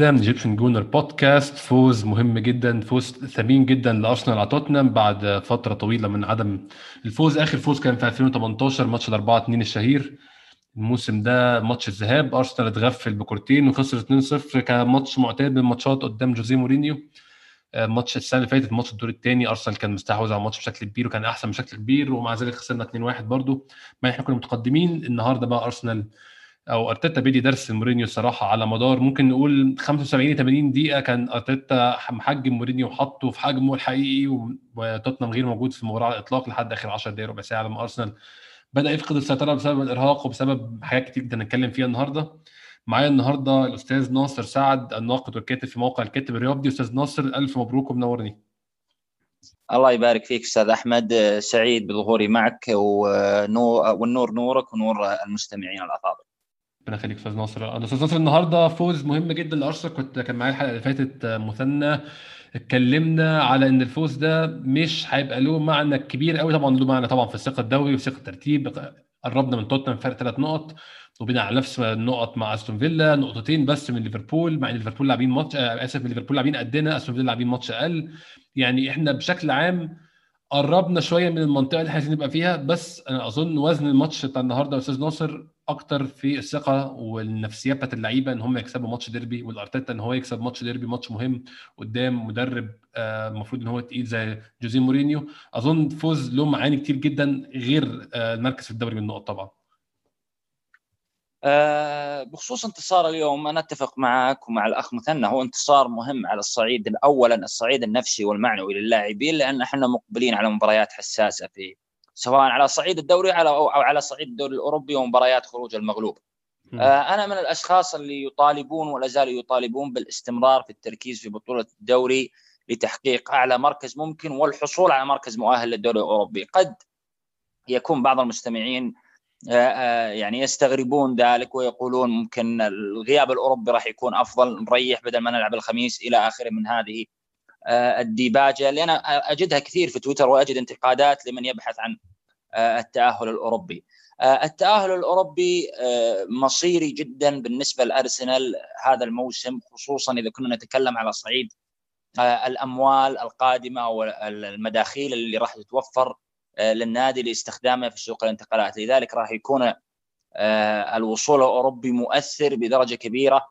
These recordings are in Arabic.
جديده من Egyptian Gooner Podcast فوز مهم جدا فوز ثمين جدا لأرسنال على توتنهام بعد فترة طويلة من عدم الفوز. آخر فوز كان في 2018 ماتش ال 4 2 الشهير. الموسم ده ماتش الذهاب. أرسنال اتغفل بكورتين وخسر 2-0 كان ماتش معتاد من الماتشات قدام جوزيه مورينيو. آه، ماتش السنة اللي فاتت ماتش الدور الثاني أرسنال كان مستحوذ على الماتش بشكل كبير وكان أحسن بشكل كبير. ومع ذلك خسرنا 2-1 برضه ما إحنا كنا متقدمين. النهارده بقى أرسنال أو أرتيتا بيدي درس لمورينيو الصراحه على مدار ممكن نقول 75 80 دقيقة كان أرتيتا محجم مورينيو وحطه في حجمه الحقيقي وتوتنهام غير موجود في المباراه على الإطلاق لحد آخر 10 دقائق ربع ساعة لما أرسنال بدأ يفقد السيطرة بسبب الإرهاق وبسبب حاجات كتير جدا نتكلم فيها النهارده. معايا النهارده الأستاذ ناصر سعد الناقد والكاتب في موقع الكاتب الرياضي. أستاذ ناصر ألف مبروك ومنورني الله يبارك فيك أستاذ أحمد. سعيد بظهوري معك ونور والنور نورك ونور المستمعين الأفاضل. ربنا يخليك أستاذ ناصر. أنا أستاذ ناصر النهارده فوز مهم جدا لأرسنال. كنت كان معايا الحلقة اللي فاتت آه، مثنى. اتكلمنا على إن الفوز ده مش هيبقى له معنى كبير قوي. طبعا له معنى طبعا في الثقه الدوري وثقه الترتيب. قربنا من توتنهام فرق ثلاث نقط وبين على نفس النقط مع أستون فيلا. نقطتين بس من ليفربول مع إن ليفربول لاعبين ماتش آه، آسف ليفربول لاعبين قدنا أستون فيلا لاعبين ماتش أقل. يعني إحنا بشكل عام قربنا شوية من المنطقة اللي إحنا عايزين نبقى فيها. بس أنا أظن وزن الماتش بتاع النهارده يا أستاذ ناصر أكتر في الثقة والنفسية بتاعت اللعيبة إن هم يكسبوا ماتش ديربي والأرتيتا إن هو يكسب ماتش ديربي ماتش مهم قدام مدرب آه، المفروض إن هو تقيل زي جوزيه مورينيو. أظن فوز له معاني كتير جدا غير آه، المركز في الدوري من النقط طبعا. آه، بخصوص انتصار اليوم أنا أتفق معك ومع الأخ مثنى. هو انتصار مهم على الصعيد اولا الصعيد النفسي والمعنوي للاعبين لأن إحنا مقبلين على مباريات حساسة في سواء على صعيد الدوري على أو على صعيد الدوري الأوروبي ومباريات خروج المغلوب. آه، أنا من الأشخاص اللي يطالبون ولا زالوا يطالبون بالاستمرار في التركيز في بطولة الدوري لتحقيق أعلى مركز ممكن والحصول على مركز مؤهل للدوري الأوروبي قد يكون بعض المستمعين آه، آه، يعني يستغربون ذلك ويقولون ممكن الغياب الأوروبي راح يكون أفضل نريح بدل ما نلعب الخميس إلى آخره من هذه الديباجة اللي أنا أجدها كثير في تويتر وأجد انتقادات لمن يبحث عن آه، التأهل الأوروبي. آه، التأهل الأوروبي آه، مصيري جدا بالنسبة لأرسنال هذا الموسم خصوصا إذا كنا نتكلم على صعيد آه، الأموال القادمة والمداخيل اللي راح تتوفر آه، للنادي لاستخدامه في سوق الانتقالات لذلك راح يكون آه، الوصول الأوروبي مؤثر بدرجة كبيرة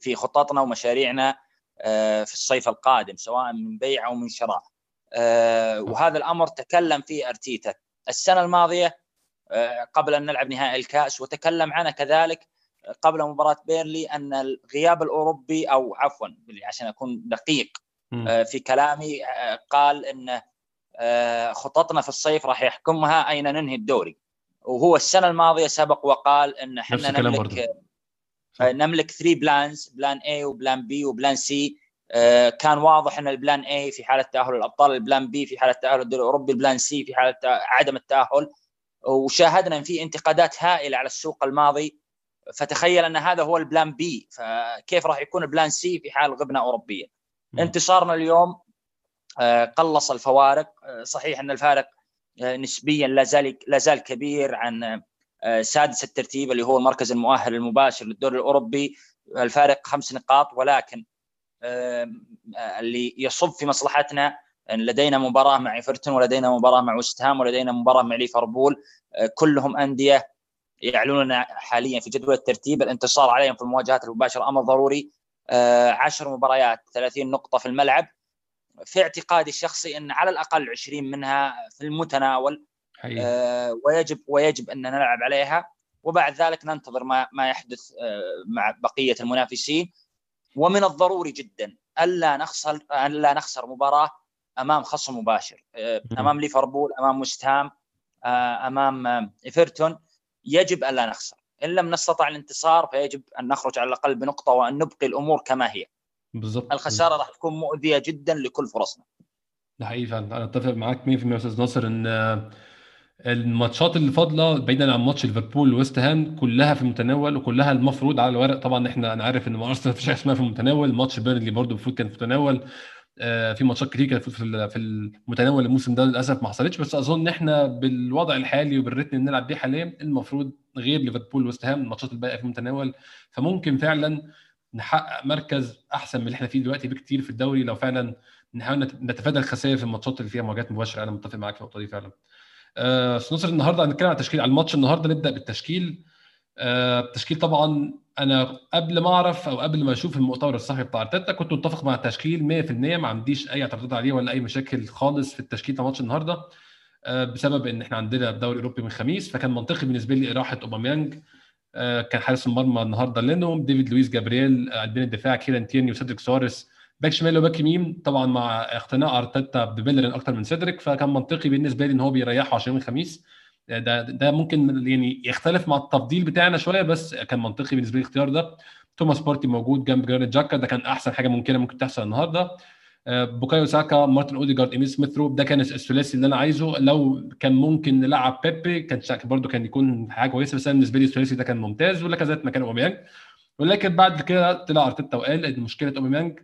في خططنا ومشاريعنا آه، في الصيف القادم سواء من بيع أو من شراء آه، وهذا الأمر تكلم فيه أرتيتا السنة الماضية آه، قبل أن نلعب نهائي الكأس وتكلم عنه كذلك قبل مباراة بيرلي أن الغياب الأوروبي أو عفوا عشان أكون دقيق. آه، في كلامي آه، قال إن آه، خططنا في الصيف راح يحكمها أين ننهي الدوري وهو السنة الماضية سبق وقال إن إحنا نملك. آه، نملك 3 plans plan A و plan B و plan C آه، كان واضح إن ال plan A في حالة تأهل الأبطال ال plan B في حالة تأهل الدوري الأوروبي ال plan C في حالة عدم التأهل. وشاهدنا إن في انتقادات هائلة على السوق الماضي. فتخيل أن هذا هو ال plan B فكيف راح يكون ال plan C في حال غبنا اوروبيا. انتصارنا اليوم آه، قلص الفوارق. آه، صحيح إن الفارق آه، نسبيا لا زال لا زال كبير عن آه، سادس الترتيب اللي هو المركز المؤهل المباشر للدوري الأوروبي الفارق خمس نقاط ولكن آه، اللي يصب في مصلحتنا إن لدينا مباراة مع إيفرتون ولدينا مباراة مع وست هام ولدينا مباراة مع ليفربول آه، كلهم أندية يعلنون حاليا في جدول الترتيب الانتصار عليهم في المواجهات المباشرة أمر ضروري. آه، عشر مباريات 30 نقطة في الملعب. في اعتقادي الشخصي إن على الأقل 20 منها في المتناول. آه، ويجب ويجب أن نلعب عليها. وبعد ذلك ننتظر ما ما يحدث آه، مع بقية المنافسين. ومن الضروري جدا الا نخسر الا نخسر مباراة أمام خصم مباشر. آه، مم. أمام ليفربول أمام وست هام آه، أمام آه، إيفرتون. يجب الا نخسر. إن لم نستطع الانتصار فيجب أن نخرج على الأقل بنقطة وأن نبقي الأمور كما هي. بالظبط الخسارة راح تكون مؤذية جدا لكل فرصنا. ده حقيقي فعلا. أنا أتفق معاك 100% يا أستاذ ناصر إن الماتشات اللي فاضلة بعيدا عن ماتش ليفربول ويست هام كلها في المتناول وكلها المفروض على الورق. طبعا إحنا أنا عارف إن أرسنال مفيش حاجة اسمها في المتناول. ماتش بيرنلي برضه المفروض كان في المتناول. آه، في ماتشات كتير كانت في المتناول الموسم ده للأسف ما حصلتش. بس أظن إحنا بالوضع الحالي وبال rhythm اللي بنلعب بيه حاليا المفروض غير ليفربول ويست هام الماتشات الباقية في المتناول. فممكن فعلا نحقق مركز أحسن من اللي إحنا فيه دلوقتي بكتير في الدوري لو فعلا نحاول نتفادى الخسائر في الماتشات اللي فيها مواجهات مباشرة. أنا متفق معاك في النقطة دي فعلا. آه نصر النهارده هنتكلم عن التشكيل على الماتش النهارده نبدأ بالتشكيل. آه التشكيل طبعا أنا قبل ما أعرف أو قبل ما أشوف المؤتمر الصحفي بتاع أرتيتا كنت متفق مع التشكيل 100% ما عنديش أي اعتراضات عليه ولا أي مشاكل خالص في التشكيل بتاع ماتش النهارده آه بسبب إن إحنا عندنا الدوري الأوروبي من الخميس فكان منطقي بالنسبة لي اراحه أوباميانج كان حارس المرمى النهارده لينو ديفيد لويس جابرييل قلبين الدفاع كيران تيرني وسيدريك سواريس باك شمال وباك يمين طبعا مع اقتناع أرتيتا ببيلرين أكتر من سيدريك فكان منطقي بالنسبة لي إن هو بيريحه عشان يوم الخميس. ده ده ممكن يعني يختلف مع التفضيل بتاعنا شوية بس كان منطقي بالنسبة لي الاختيار ده. توماس بارتي موجود جنب جرانيت جاكا ده كان أحسن حاجة ممكنة ممكن تحصل النهارده. آه، بوكايو ساكا مارتن اوديجارد إيميل سميث رو ده كان الثلاثي اللي أنا عايزه. لو كان ممكن نلعب بيبي كان برده كان يكون حاجة كويسة بس أنا بالنسبة لي الثلاثي ده كان ممتاز ولاكازيت مكان أوباميانج. ولكن بعد كده طلع أرتيتا وقال إن مشكلة أوباميانج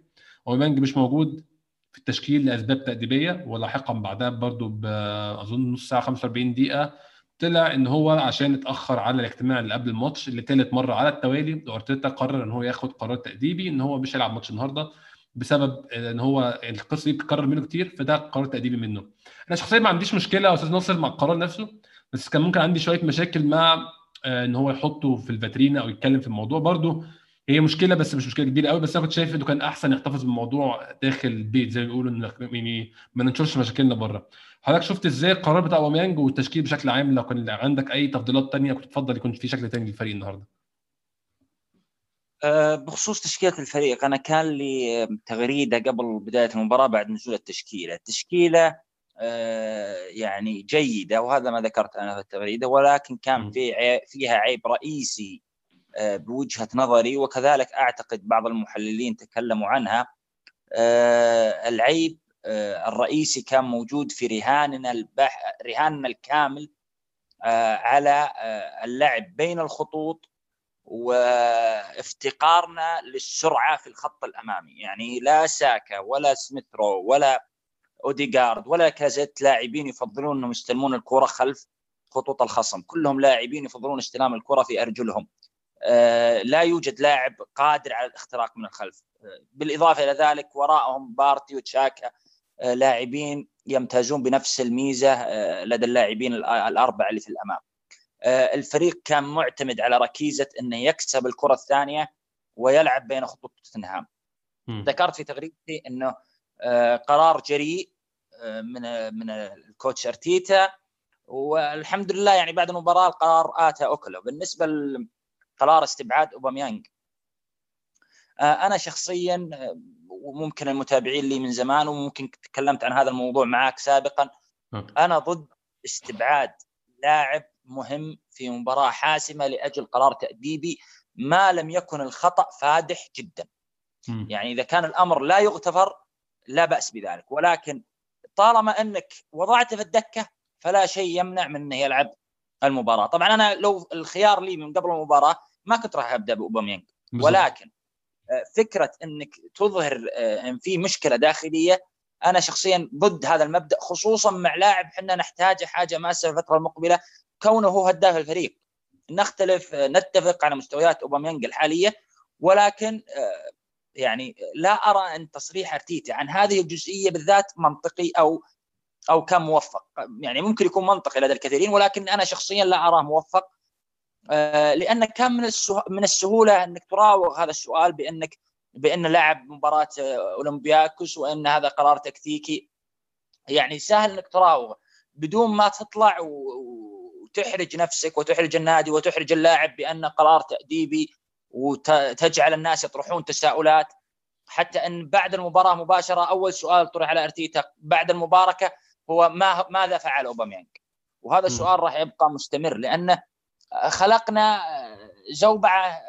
أوباميانج مش موجود في التشكيل لأسباب تأديبية ولاحقا بعدها برضو باظن نص ساعة 45 دقيقة طلع إن هو عشان اتأخر على الاجتماع اللي قبل الماتش اللي ثالث مرة على التوالي وأرتيتا قرر إن هو ياخد قرار تأديبي إن هو مش هيلعب ماتش النهارده بسبب إن هو القصة دي بتتكرر منه كتير فده قرار تأديبي منه. أنا شخصيا ما عنديش مشكلة يا أستاذ ناصر مع القرار نفسه بس كان ممكن عندي شوية مشاكل مع آه، إن هو يحطه في الفاترينا أو يتكلم في الموضوع. برده هي مشكلة بس مش مشكلة كبيرة قوي بس أنا كنت شايف إنه كان أحسن يحتفظ بالموضوع داخل البيت زي ما بيقولوا يعني ما ننشرش مشاكلنا بره. حضرتك شفت إزاي القرار بتاع أوباميانج والتشكيل بشكل عام؟ لو كان عندك أي تفضيلات تانية كنت تفضل يكون في شكل تاني للفريق النهارده. أه، بخصوص تشكيلة الفريق أنا كان لي تغريدة قبل بداية المباراة بعد نزول التشكيلة. التشكيلة أه، يعني جيدة وهذا ما ذكرت أنا في التغريدة ولكن كان في فيها عيب رئيسي بوجهة نظري وكذلك أعتقد بعض المحللين تكلموا عنها. العيب آه، الرئيسي كان موجود في رهاننا البح... رهاننا الكامل آه، على آه، اللعب بين الخطوط وافتقارنا للسرعة في الخط الأمامي. يعني لا ساكا ولا سميثرو ولا أوديغارد ولا كازيت لاعبين يفضلون أنهم يستلمون الكرة خلف خطوط الخصم. كلهم لاعبين يفضلون استلام الكرة في أرجلهم. لا يوجد لاعب قادر على الاختراق من الخلف بالإضافة إلى ذلك وراءهم بارتي وتشاكا آه، لاعبين يمتازون بنفس الميزة آه، لدى اللاعبين الأربعة اللي في الأمام. آه، الفريق كان معتمد على ركيزة إنه يكسب الكرة الثانية ويلعب بين خطوط توتنهام. ذكرت في تغريدتي إنه قرار جريء من من الكوتش أرتيتا والحمد لله يعني بعد المباراة القرار آتى اكله بالنسبة لقرار استبعاد اوباميانج أنا شخصيا وممكن المتابعين لي من زمان وممكن تكلمت عن هذا الموضوع معك سابقا. أنا ضد استبعاد لاعب مهم في مباراة حاسمة لأجل قرار تأديبي ما لم يكن الخطأ فادح جدا. يعني إذا كان الأمر لا يغتفر لا بأس بذلك. ولكن طالما أنك وضعته في الدكة فلا شيء يمنع من إنه يلعب المباراة. طبعا أنا لو الخيار لي من قبل المباراة ما كنت راح أبدأ بأوباميانج. ولكن فكرة إنك تظهر آه، إن في مشكلة داخلية أنا شخصيا ضد هذا المبدأ خصوصا مع لاعب إحنا نحتاجه حاجة ماسة في الفترة المقبلة كونه هو هداف الفريق. نختلف آه، نتفق على مستويات أوباميانج الحالية ولكن آه، يعني لا أرى أن تصريح أرتيتا عن هذه الجزئية بالذات منطقي أو أو كان موفق. يعني ممكن يكون منطقي لدى الكثيرين ولكن أنا شخصيا لا أراه موفق. آه، لأن كان من من السهولة أنك تراوغ هذا السؤال بأنك بأن لاعب مباراة آه، أولمبياكوس وأن هذا قرار تكتيكي. يعني سهل أنك تراوغ. بدون ما تطلع وتحرج نفسك وتحرج النادي وتحرج اللاعب بان قرار تأديبي وتجعل الناس يطرحون تساؤلات. حتى أن بعد المباراة مباشرة أول سؤال طرح على أرتيتا بعد المباركة هو ما ماذا فعل أوباميانج؟ وهذا السؤال راح يبقى مستمر لأنه خلقنا زوبعه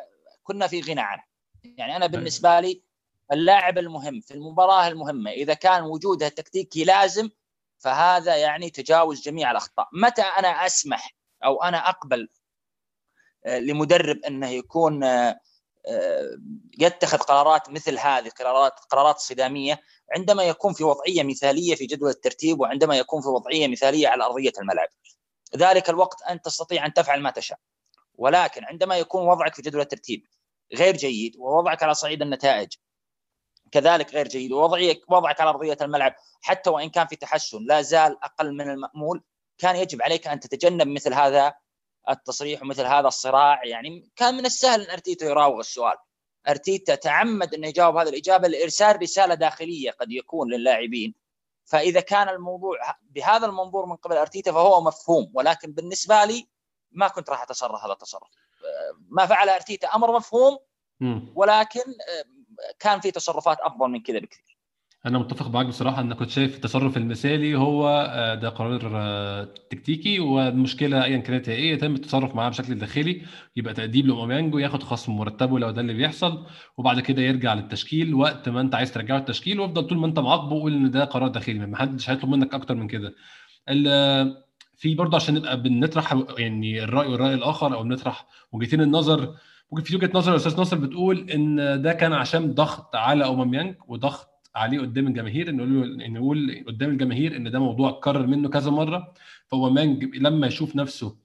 كنا في غنى عنها يعني أنا بالنسبة لي اللاعب المهم في المباراة المهمة إذا كان وجوده التكتيكي لازم فهذا يعني تجاوز جميع الأخطاء. متى أنا أسمح أو أنا أقبل آه، لمدرب إنه يكون آه، آه، يتخذ قرارات مثل هذه قرارات قرارات صدامية عندما يكون في وضعية مثالية في جدول الترتيب وعندما يكون في وضعية مثالية على أرضية الملعب. ذلك الوقت انت تستطيع أن تفعل ما تشاء. ولكن عندما يكون وضعك في جدول الترتيب غير جيد ووضعك على صعيد النتائج كذلك غير جيد ووضعك وضعك على أرضية الملعب حتى وإن كان في تحسن لا زال أقل من المأمول كان يجب عليك أن تتجنب مثل هذا التصريح ومثل هذا الصراع يعني كان من السهل إن أرتيتا يراوغ السؤال. أرتيتا تعمد إنه يجاوب هذه الإجابة لإرسال رسالة داخلية قد يكون للاعبين. فإذا كان الموضوع بهذا المنظور من قبل أرتيتا فهو مفهوم ولكن بالنسبة لي ما كنت راح أتصرف هذا التصرف. ما فعل أرتيتا أمر مفهوم ولكن كان في تصرفات أفضل من كذا بكثير. أنا متفق معاك بصراحة إن كنت شايف التصرف المثالي هو آه، ده قرار آه، تكتيكي والمشكلة ايا كانت هي إيه يتم التصرف معاه بشكل داخلي يبقى تأديب لاوباميانج وياخد خصم مرتبه لو ده اللي بيحصل وبعد كده يرجع للتشكيل وقت ما أنت عايز ترجعه التشكيل وافضل طول ما أنت معاقبه قول إن ده قرار داخلي ما حدش هيطلب منك أكتر من كده. في برضه عشان نبقى بنطرح يعني الرأي والرأي الآخر أو بنطرح وجهتين النظر ممكن في وجهة نظر الأستاذ ناصر بتقول إن ده كان عشان ضغط على أوباميانج وضغط عليه قدام الجماهير انه نقول نقول قدام الجماهير إن ده موضوع اتكرر منه كذا مرة فهو مانج لما يشوف نفسه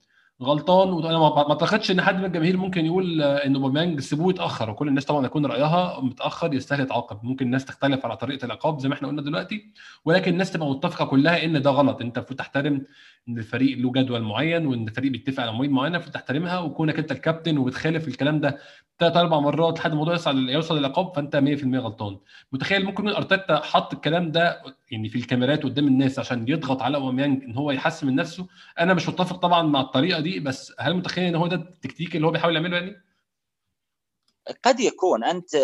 غلطان وأنا ما أعتقدش إن حد من الجماهير ممكن يقول إن أوباميانج سيبوه يتاخر وكل الناس طبعا يكون رأيها متأخر يستاهل يتعاقب. ممكن الناس تختلف على طريقة العقاب زي ما إحنا قلنا دلوقتي ولكن الناس تبقى متفقة كلها إن ده غلط. أنت المفروض تحترم إن الفريق له جدول معين وإن الفريق بيتفق على مواعيد معينة المفروض تحترمها وكونك أنت الكابتن وبتخالف الكلام ده ثلاث أربع مرات لحد الموضوع يوصل يوصل للعقاب فأنت 100% غلطان. متخيل ممكن يكون أرتيتا حط الكلام ده يعني في الكاميرات قدام الناس عشان يضغط على أوباميانج إن هو يحسن من نفسه؟ أنا مش متفق طبعا مع الطريقة دي بس هل متخيل إن هو ده التكتيك اللي هو بيحاول يعمله يعني؟ قد يكون. أنت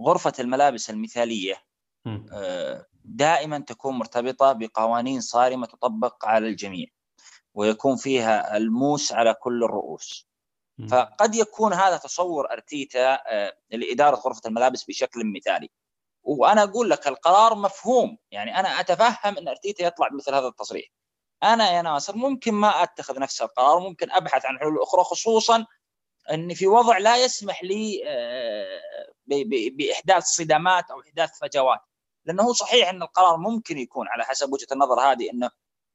غرفة الملابس المثالية آه، دائما تكون مرتبطة بقوانين صارمة تطبق على الجميع ويكون فيها الموس على كل الرؤوس. فقد يكون هذا تصور أرتيتا آه، لإدارة غرفة الملابس بشكل مثالي. وأنا أقول لك القرار مفهوم. يعني أنا أتفهم إن أرتيتا يطلع بمثل هذا التصريح. أنا يا ناصر ممكن ما أتخذ نفس القرار ممكن أبحث عن حلول أخرى خصوصا إني في وضع لا يسمح لي آه، بإحداث صدامات أو إحداث فجوات. لأنه هو صحيح إن القرار ممكن يكون على حسب وجهة النظر هذه إنه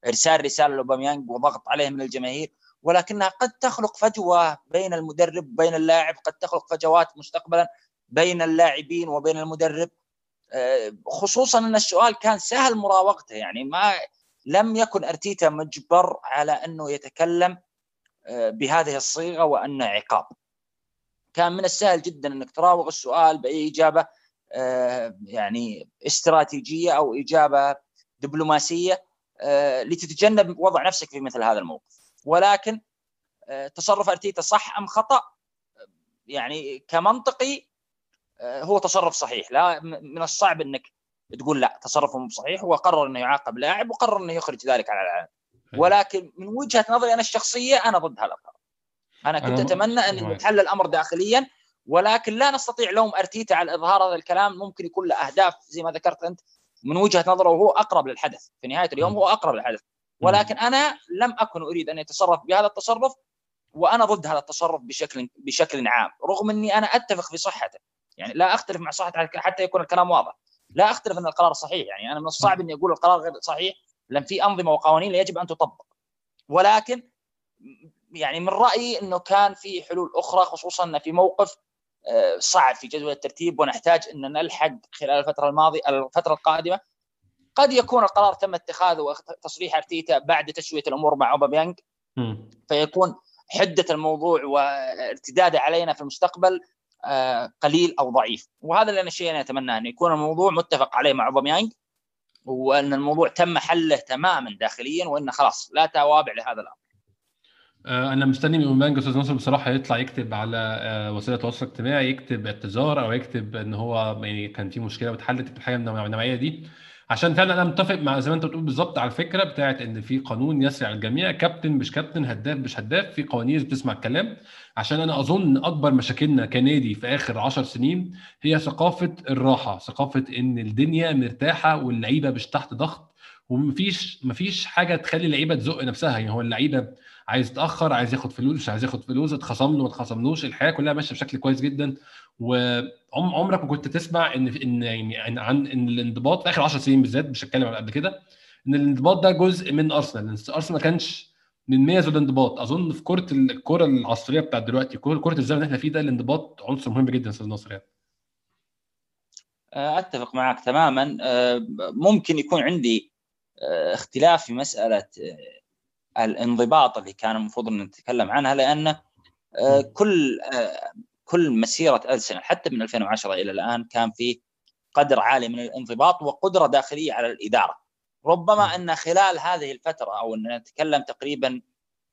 إرسال رسالة لأوباميانج وضغط عليه من الجماهير. ولكنها قد تخلق فجوة بين المدرب وبين اللاعب قد تخلق فجوات مستقبلا بين اللاعبين وبين المدرب. آه، خصوصا أن السؤال كان سهل مراوغته يعني ما لم يكن أرتيتا مجبر على أنه يتكلم آه، بهذه الصيغة وانه عقاب. كان من السهل جدا أنك تراوغ السؤال بأي إجابة آه، يعني استراتيجية أو إجابة دبلوماسية لتتجنب وضع نفسك في مثل هذا الموقف. ولكن آه، تصرف أرتيتا صح أم خطأ؟ يعني كمنطقي آه، هو تصرف صحيح. لا من الصعب إنك تقول لا تصرفه مو صحيح. هو قرر إنه يعاقب لاعب وقرر إنه يخرج ذلك على العالم ولكن من وجهة نظري أنا الشخصية أنا ضد هذا القرار. أنا كنت أنا أتمنى أن يتحل الأمر داخليا ولكن لا نستطيع لوم أرتيتا على إظهار هذا الكلام. ممكن يكون له أهداف زي ما ذكرت أنت. من وجهة نظره وهو أقرب للحدث. في نهاية اليوم هو أقرب للحدث. ولكن أنا لم أكن أريد أن يتصرف بهذا التصرف وأنا ضد هذا التصرف بشكل بشكل عام رغم أني أنا أتفق في صحته. يعني لا أختلف مع صحته حتى يكون الكلام واضح. لا أختلف أن القرار صحيح. يعني أنا من الصعب إني أقول القرار غير صحيح لأن في أنظمة وقوانين يجب أن تطبق. ولكن يعني من رأيي إنه كان في حلول أخرى خصوصا ان في موقف آه، صعب في جدول الترتيب ونحتاج إن نلحق خلال الفترة الماضية الفترة القادمة قد يكون القرار تم اتخاذه وتصريح أرتيتا بعد تسويه الأمور مع أوباميانج. فيكون حدة الموضوع وارتداده علينا في المستقبل آه، قليل أو ضعيف. وهذا اللي أنا الشيء انا اتمناه انه يكون الموضوع متفق عليه مع أوباميانج وأن الموضوع تم حله تماما داخليا وإنه خلاص لا توابع لهذا الأمر. آه، أنا مستني من أوباميانج أستاذ نصر بصراحة يطلع يكتب على آه، وسيلة التواصل الاجتماعي يكتب اعتذار أو يكتب إن هو يعني كان في مشكلة واتحلت الحاجة النوعية دي. عشان فعلا أنا متفق مع زي ما أنت بتقول بالظبط على الفكرة بتاعت إن في قانون يسري على الجميع. كابتن مش كابتن هداف مش هداف في قوانين بتسمع الكلام. عشان أنا أظن أكبر مشاكلنا كنادي في آخر 10 سنين هي ثقافة الراحة ثقافة إن الدنيا مرتاحة واللعيبة مش تحت ضغط ومفيش مفيش حاجة تخلي اللعيبة تزق نفسها. يعني هو اللعيبة عايز يتاخر عايز ياخد فلوس مش عايز ياخد فلوس اتخصم له ما اتخصملوش. الحياة كلها ماشية بشكل كويس جدا. وعمرك ما كنت تسمع إن إن يعني عن إن الانضباط في آخر 10 سنين بالذات مش هتكلم عن قبل كده إن الانضباط ده جزء من أرسنال أرسنال ما كانش من ميز الانضباط. أظن في كرة الكرة العصرية بتاعت دلوقتي كرة الزمن اللي إحنا فيه ده الانضباط عنصر مهم جدا أستاذ ناصر يعني. آه، أتفق معك تماما. آه، ممكن يكون عندي آه، اختلاف في مسألة الانضباط اللي كان المفروض إن نتكلم عنها لأن كل كل مسيرة ارسنال حتى من 2010 إلى الآن كان في قدر عالي من الانضباط وقدرة داخلية على الإدارة. ربما أن خلال هذه الفترة أو أن نتكلم تقريبا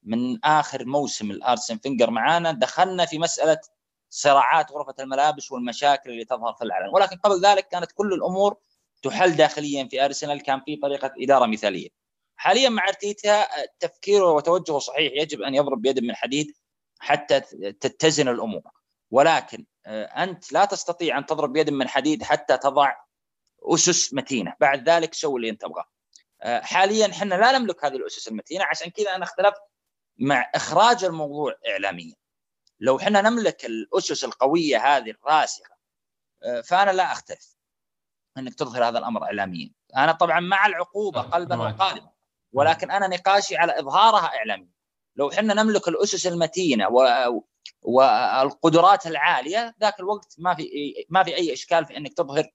من آخر موسم لأرسن فينجر معانا دخلنا في مسألة صراعات غرفة الملابس والمشاكل اللي تظهر في العلن ولكن قبل ذلك كانت كل الأمور تحل داخليا في أرسنال كان في طريقة إدارة مثالية. حاليا مع ارتيتا تفكيره وتوجهه صحيح يجب أن يضرب بيد من حديد حتى تتزن الأمور. ولكن آه، أنت لا تستطيع أن تضرب بيد من حديد حتى تضع أسس متينة. بعد ذلك سوي اللي أنت تبغاه. آه، حاليا إحنا لا نملك هذه الأسس المتينة. عشان كذا أنا اختلفت مع إخراج الموضوع اعلاميا. لو إحنا نملك الأسس القوية هذه الراسخة آه، فأنا لا أختلف إنك تظهر هذا الأمر اعلاميا. أنا طبعا مع العقوبة قلبا وقالبا ولكن أنا نقاشي على إظهارها اعلاميا. لو إحنا نملك الأسس المتينة والقدرات العالية ذاك الوقت ما في ما في أي إشكال في إنك تظهر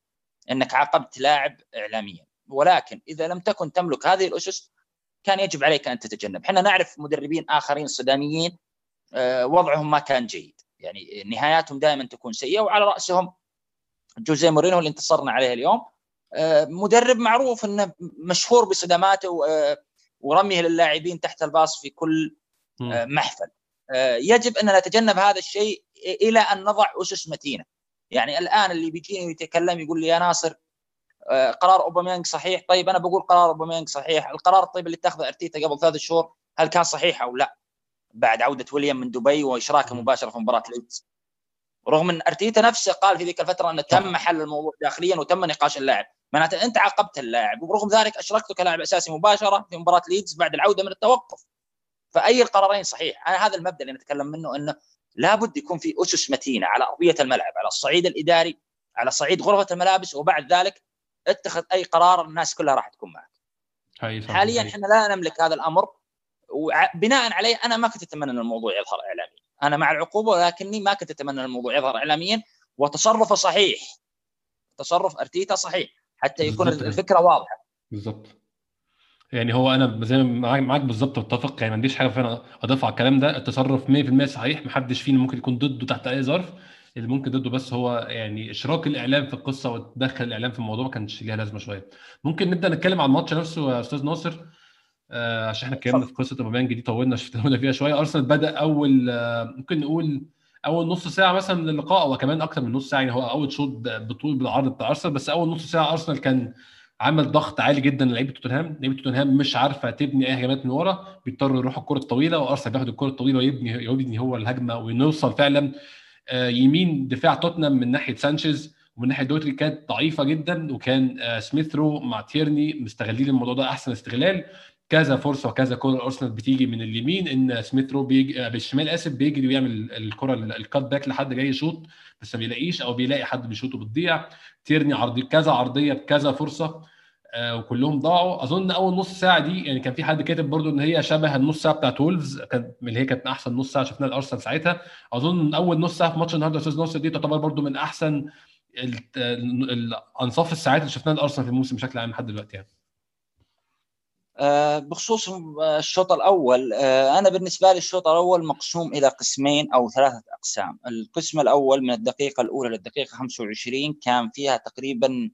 إنك عاقبت لاعب اعلاميا. ولكن إذا لم تكن تملك هذه الأسس كان يجب عليك أن تتجنب. إحنا نعرف مدربين آخرين صداميين آه، وضعهم ما كان جيد. يعني نهاياتهم دائما تكون سيئة وعلى رأسهم جوزيه مورينو اللي انتصرنا عليه اليوم. آه، مدرب معروف إنه مشهور بصدماته آه، ورميه للاعبين تحت الباص في كل محفل. يجب أن نتجنب هذا الشيء إلى أن نضع أسس متينة. يعني الآن اللي بيجيني ويتكلم يقول لي يا ناصر قرار أوباميانج صحيح؟ طيب أنا بقول قرار أوباميانج صحيح. القرار الطيب اللي اتخذه أرتيتا قبل ثلاث شهور هل كان صحيح أو لا؟ بعد عودة ويليام من دبي وإشراكه مباشرة في مباراة ليدز. رغم أن أرتيتا نفسه قال في ذيك الفترة أنه تم حل الموضوع داخليا وتم نقاش اللاعب. معناته أنت عاقبت اللاعب ورغم ذلك اشركته كلاعب أساسي مباشرة في مباراة ليدز بعد العودة من التوقف. فأي القرارين صحيح؟ أنا هذا المبدأ اللي نتكلم منه إنه لابد يكون في أسس متينة على أرضية الملعب على الصعيد الإداري على صعيد غرفة الملابس وبعد ذلك اتخذ أي قرار الناس كلها راح تكون معك. حاليا إحنا لا نملك هذا الأمر وبناء عليه أنا ما كنت أتمنى إن الموضوع يظهر اعلاميا. أنا مع العقوبة ولكني ما كنت أتمنى إن الموضوع يظهر اعلاميا وتصرفه صحيح. تصرف أرتيتا صحيح حتى يكون الفكرة واضحة. بالضبط. يعني هو أنا زي ما معاك بالظبط متفق يعني ما عنديش حاجة فعلا اضيف على الكلام ده. التصرف 100% صحيح ما حدش فينا ممكن يكون ضده تحت أي ظرف. اللي ممكن ضده بس هو يعني إشراك الإعلام في القصة وتدخل الإعلام في الموضوع ما كانش ليها لازمة شوية. ممكن نبدأ نتكلم عن الماتش نفسه يا أستاذ ناصر. آه عشان إحنا اتكلمنا في قصة أوباميانج دي طولنا شفنا فيها شوية. أرسنال بدأ أول آه ممكن نقول أول نص ساعة مثلا من اللقاء أو كمان أكتر من نص ساعة يعني هو أول شوط بطول بالعرض بتاع أرسنال بس أول نص ساعة أرسنال كان عمل ضغط عالي جدا لعيبة توتنهام. لعيبة توتنهام مش عارفة تبني أي هجمات من ورا بيضطروا يروحوا الكرة الطويلة وأرسنال بياخد الكرة الطويلة ويبني يبني هو الهجمة ونوصل فعلا. آه، يمين دفاع توتنهام من ناحية سانشيز ومن ناحية دوهيرتي كانت ضعيفة جدا وكان آه، سميث رو مع تيرني مستغلين الموضوع ده أحسن استغلال. كذا فرصة وكذا كورة ارسنال بتيجي من اليمين إن سميث رو بيجي آه، بالشمال آسف بيجري ويعمل الكرة ال cut back لحد جاي يشوط بس ما بيلاقيش أو بيلاقي حد بيشوطه بتضيع. تيرني عرضي كذا عرضية بكذا فرصة آه وكلهم ضاعوا. أظن أول نص ساعة دي يعني كان في حد كاتب برضو إن هي شبه النص ساعة بتاعت وولفز كانت اللي هي كانت أحسن نص ساعة شفناها الارسنال ساعتها. أظن أول نص ساعة في ماتش النهارده أستاذ ناصر دي تعتبر برضو من أحسن الأنصاف الساعات اللي شفناها الارسنال في الموسم بشكل عام لحد دلوقتي يعني. آه، بخصوص الشوط الأول آه، أنا بالنسبة لي الشوط الأول مقسوم إلى قسمين أو ثلاثة أقسام، القسم الأول من الدقيقة الأولى للدقيقة 25 كان فيها تقريبا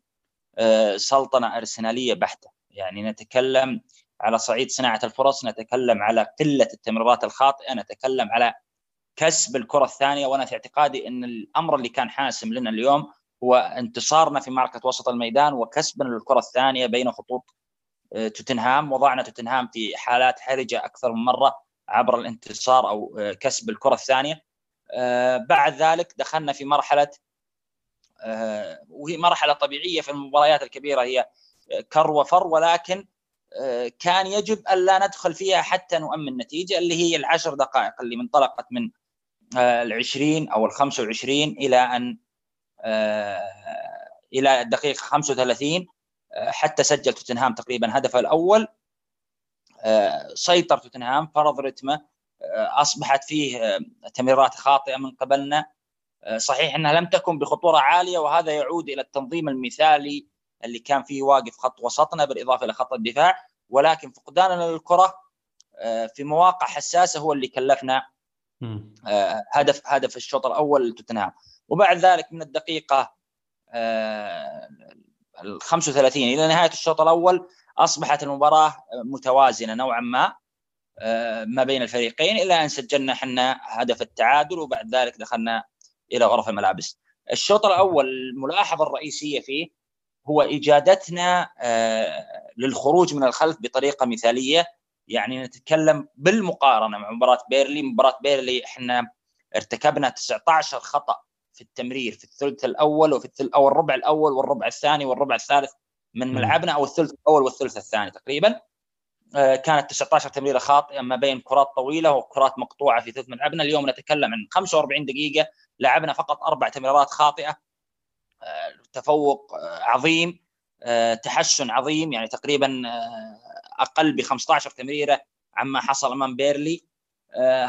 آه، سلطنة أرسنالية بحتة، يعني نتكلم على صعيد صناعة الفرص، نتكلم على قلة التمريرات الخاطئة، نتكلم على كسب الكرة الثانية. وأنا في اعتقادي إن الأمر اللي كان حاسم لنا اليوم هو انتصارنا في معركة وسط الميدان وكسبنا للكرة الثانية بين خطوط آه، توتنهام. وضعنا توتنهام في حالات حرجة أكثر من مرة عبر الانتصار أو آه، كسب الكرة الثانية. آه، بعد ذلك دخلنا في مرحلة وهي مرحلة طبيعية في المباريات الكبيرة هي كر وفر ولكن كان يجب الا ندخل فيها حتى نؤمن نتيجة اللي هي العشر دقائق اللي انطلقت من العشرين أو ال 25 إلى أن إلى الدقيقة 35 حتى سجل توتنهام تقريبا هدفه الأول سيطر توتنهام فرض رتمه أصبحت فيه تمريرات خاطئة من قبلنا. صحيح إنها لم تكن بخطورة عالية وهذا يعود إلى التنظيم المثالي اللي كان فيه واقف خط وسطنا بالإضافة إلى خط الدفاع. ولكن فقداننا للكرة في مواقع حساسة هو اللي كلفنا هدف هدف الشوط الأول لتوتنهام. وبعد ذلك من الدقيقة ال 35 إلى نهاية الشوط الأول أصبحت المباراة متوازنة نوعا ما آه، ما بين الفريقين إلى أن سجلنا إحنا هدف التعادل وبعد ذلك دخلنا إلى غرف الملابس. الشوط الأول الملاحظة الرئيسية فيه هو اجادتنا آه، للخروج من الخلف بطريقة مثالية. يعني نتكلم بالمقارنة مع مباراة بيرلي، مباراة بيرلي إحنا ارتكبنا 19 خطأ في التمرير في الثلث الأول وفي الثلث أو الربع الأول والربع الثاني والربع الثالث من ملعبنا أو الثلث الأول والثلث الثاني تقريبا. آه، كانت 19 تمريرة خاطئة ما بين كرات طويلة وكرات مقطوعة في ثلث ملعبنا. اليوم نتكلم عن 45 دقيقة لعبنا فقط أربع تمريرات خاطئة. آه، تفوق آه، عظيم. تحسن عظيم يعني تقريبا أقل ب 15 تمريرة عما حصل أمام بيرلي.